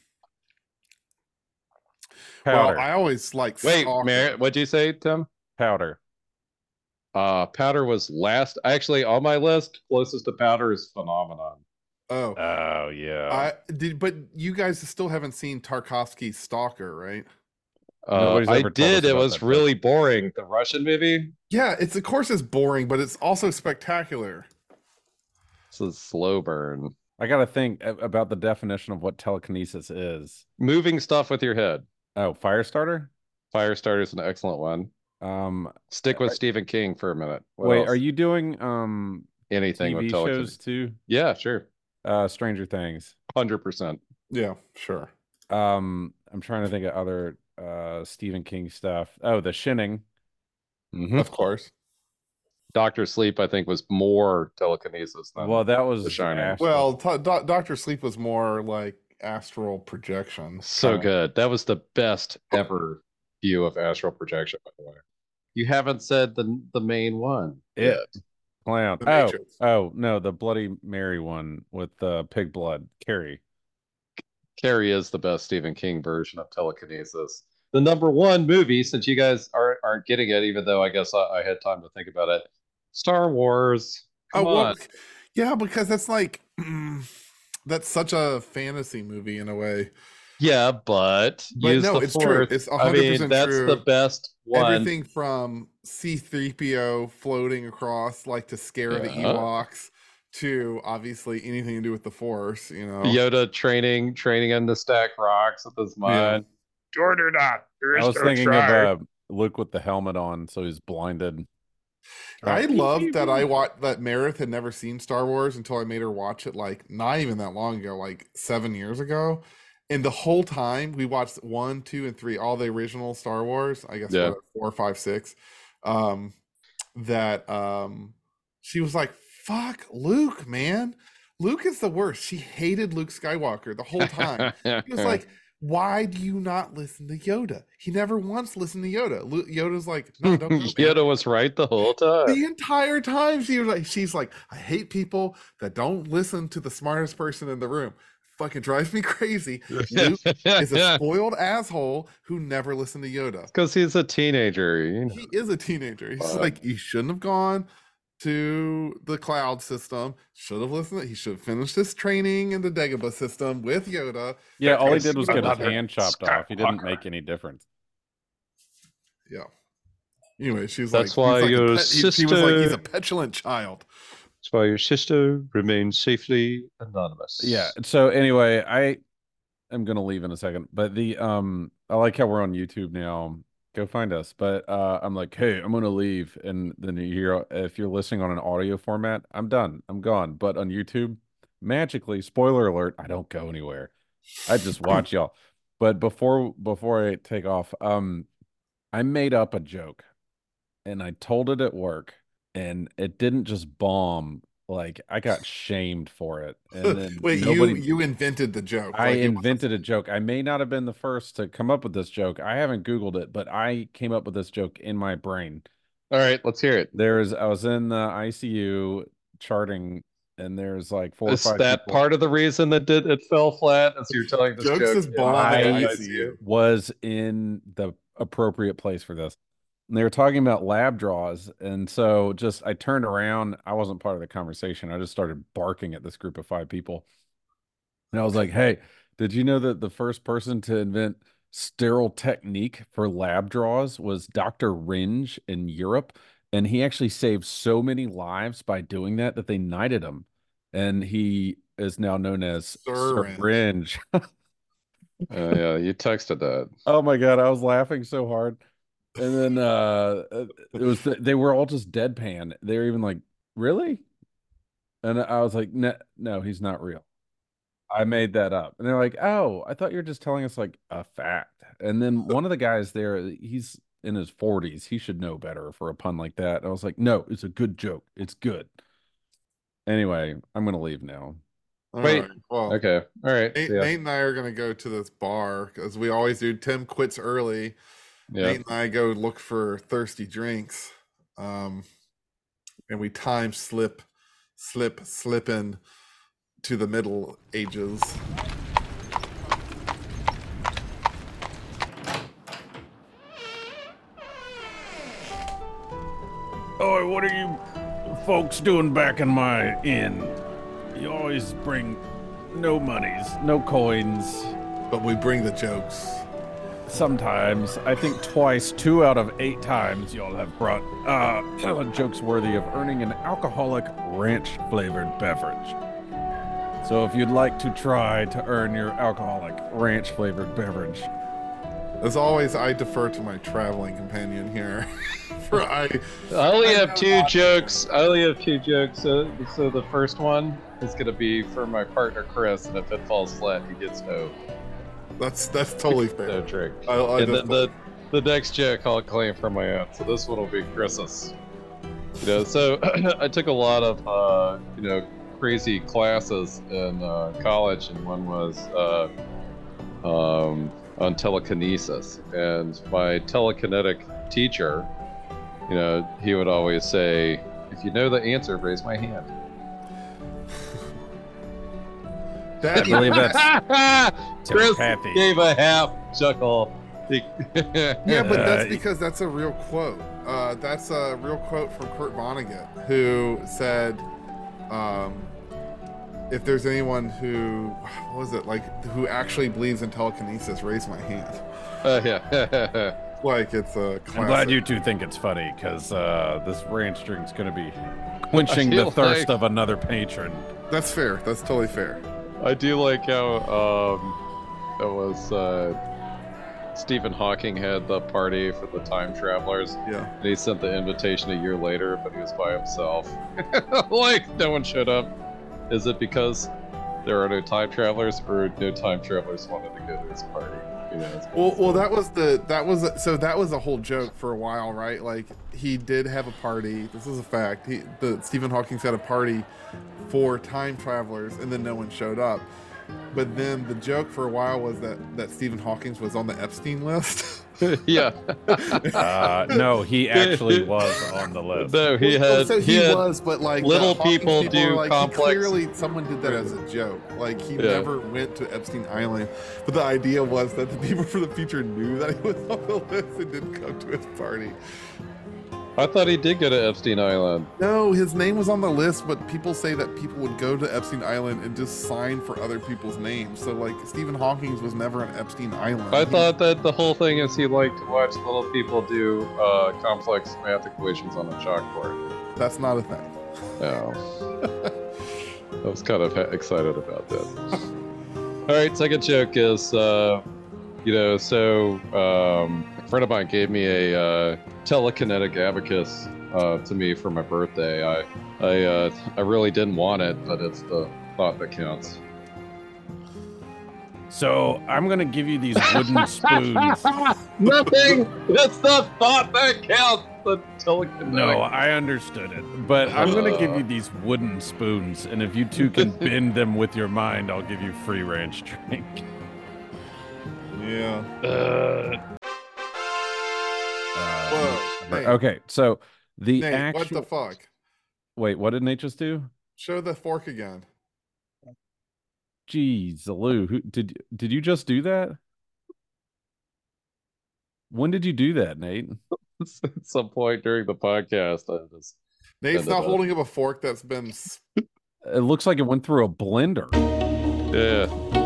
Powder. Well, I always like. Wait, Stalker. Mar- what'd you say, Tim? Powder. Uh, Powder was last. Actually, on my list, closest to Powder is Phenomenon. Oh, Oh yeah. I did, but you guys still haven't seen Tarkovsky's Stalker, right? Uh, Nobody's I ever told did. It about was that really boring. The Russian movie. Yeah, it's of course it's boring, but it's also spectacular. It's a slow burn. I got to think about the definition of what telekinesis is. Moving stuff with your head. Oh, fire starter. Firestarter is an excellent one. Um, Stick with Stephen King for a minute. What wait, else? are you doing um anything TV with shows telekinesis? too? Yeah, sure. Uh, Stranger Things. Hundred percent. Yeah, sure. Um, I'm trying to think of other uh Stephen King stuff. Oh, The Shining. Mm-hmm. Of course. Doctor Sleep, I think, was more telekinesis than Well, that was The Shining. Astral. Well, t- Do- Doctor Sleep was more like astral projection. so kinda. good. That was the best ever view of astral projection, by the way. You haven't said the the main one. It. Clown. Oh, oh no, the Bloody Mary one with the pig blood. Carrie. Carrie is the best Stephen King version of telekinesis. The number one movie, since you guys aren't aren't getting it, even though I guess I, I had time to think about it. Star Wars. Oh, Come well, on. yeah, because that's like that's such a fantasy movie in a way. Yeah, but, But use no, the it's true. force. It's I mean, that's true. the best one. Everything from C3PO floating across like to scare the Yeah. Ewoks to obviously anything to do with the Force, you know. Yoda training training him to stack rocks with his mind. Jordan not. I was thinking of uh, Luke with the helmet on, so he's blinded. I loved that I watched that Meredith had never seen Star Wars until I made her watch it like not even that long ago, like seven years ago. And the whole time we watched one, two, and three, all the original Star Wars, I guess Yeah. four, five, six. Um, that um she was like, fuck Luke, man. Luke is the worst. She hated Luke Skywalker the whole time. He was like, why do you not listen to Yoda? He never once listened to Yoda. Yoda's like, no, don't. Yoda was right the whole time. the entire time she was like she's like i hate people that don't listen to the smartest person in the room fucking drives me crazy luke is a spoiled asshole who never listened to yoda Because he's a teenager. You know? he is a teenager he's Fuck. like he shouldn't have gone to the cloud system should have listened he should have finished his training in the dagobah system with yoda Yeah, all he did was get his hand chopped off. He didn't make any difference. yeah anyway she's was That's like why like a your pet- he- she was like he's a petulant child That's why your sister remains safely anonymous. Yeah. So anyway, I am gonna leave in a second, but the um, I like how we're on YouTube now. Go find us. But uh, I'm like, hey, I'm gonna leave, and then you hear if you're listening on an audio format, I'm done, I'm gone. But on YouTube, magically, spoiler alert, I don't go anywhere. I just watch y'all. But before before I take off, um, I made up a joke, and I told it at work, and it didn't just bomb. Like I got shamed for it, and then Wait, nobody. you you invented the joke. I like it was- invented a joke. I may not have been the first to come up with this joke. I haven't Googled it, but I came up with this joke in my brain. All right, let's hear it. There's, I was in the ICU charting, and there's like four Is or five that people. part of the reason that did it fell flat as you're telling this Jokes joke? is bomb I- in the ICU. was in the appropriate place for this. And they were talking about lab draws. And so just I turned around. I wasn't part of the conversation. I just started barking at this group of five people. And I was like, hey, did you know that the first person to invent sterile technique for lab draws was Dr. Ringe in Europe? And he actually saved so many lives by doing that that they knighted him. And he is now known as Sir Sir Ringe. Ringe. Oh yeah, you texted that. Oh my god, I was laughing so hard. And then uh it was they were all just deadpan. They were even like, "Really?" And I was like, "No, no, he's not real. I made that up." And they're like, "Oh, I thought you were just telling us like a fact." And then one of the guys there, he's in his 40s. He should know better for a pun like that. And I was like, "No, it's a good joke. It's good." Anyway, I'm going to leave now. All Wait, right, well, Okay, all right. Nate. Nate and I are gonna go to this bar as we always do. Tim quits early. Yeah. Nate and I go look for thirsty drinks, um, and we time slip, slip, slip in to the Middle Ages. Oh, what are you folks doing back in my inn? You always bring no monies, no coins. But we bring the jokes. Sometimes, I think twice, two out of eight times, y'all have brought uh, jokes worthy of earning an alcoholic ranch flavored beverage. So, if you'd like to try to earn your alcoholic ranch flavored beverage, As always, I defer to my traveling companion here. for I, I only I have two jokes. I only have two jokes. So, so the first one is gonna be for my partner Chris, and if it falls flat, he gets no that's that's totally no fair. drink. I, I and the, the the next joke I'll claim for my own. So this one will be Chris's. You know, so I took a lot of uh, you know crazy classes in uh, college, and one was uh, um, on telekinesis. And my telekinetic teacher, you know, he would always say, "If you know the answer, raise my hand." I believe that's Chris telepathy. gave a half chuckle. yeah, but that's Uh, because that's a real quote. Uh, that's a real quote from Kurt Vonnegut, who said, um, if there's anyone who, what was it like, who actually believes in telekinesis, raise my hand. Uh, yeah. Like it's a classic. I'm glad you two think it's funny because uh, this ranch drink's going to be quenching the thirst like- of another patron. That's fair. That's totally fair. I do like how um, it was uh, Stephen Hawking had the party for the time travelers. Yeah. And he sent the invitation a year later, but he was by himself. like no one showed up. Is it because there are no time travelers, or no time travelers wanted to go to his party? You know, Well, well, that was the that was so that was a whole joke for a while, right? Like he did have a party. This is a fact. He the Stephen Hawking had a party for time travelers, and then no one showed up. But then the joke for a while was that that Stephen Hawking was on the Epstein list. yeah. Uh, no, he actually was on the list. No, he Well, had. so he, had was, but like little Hawkins people do like, complex- clearly, someone did that as a joke. Like he Yeah. never went to Epstein Island, but the idea was that the people for the future knew that he was on the list and didn't come to his party. I thought he did go to Epstein Island. No, his name was on the list, but people say that people would go to Epstein Island and just sign for other people's names. So like Stephen Hawking was never on Epstein Island. I He- thought that the whole thing is he liked to watch little people do uh, complex math equations on a chalkboard. that's not a thing. No. I was kind of excited about that. All right, second joke is, uh, you know, so um, a friend of mine gave me a uh, telekinetic abacus uh, to me for my birthday. I, I, uh, I really didn't want it, but it's the thought that counts. So I'm going to give you these wooden spoons. Nothing. It's the thought that counts. The telekinetic. No, I understood it. But I'm going to give you these wooden spoons, and if you two can bend them with your mind, I'll give you free ranch drink. Yeah. Uh, Whoa. Nate, okay, so the Nate, actual. what the fuck? Wait, what did Nate just do? Show the fork again. Jeez, Lou, who did did you just do that? When did you do that, Nate? At some point during the podcast, I just Nate's Send not up. holding up a fork that's been. It looks like it went through a blender. yeah.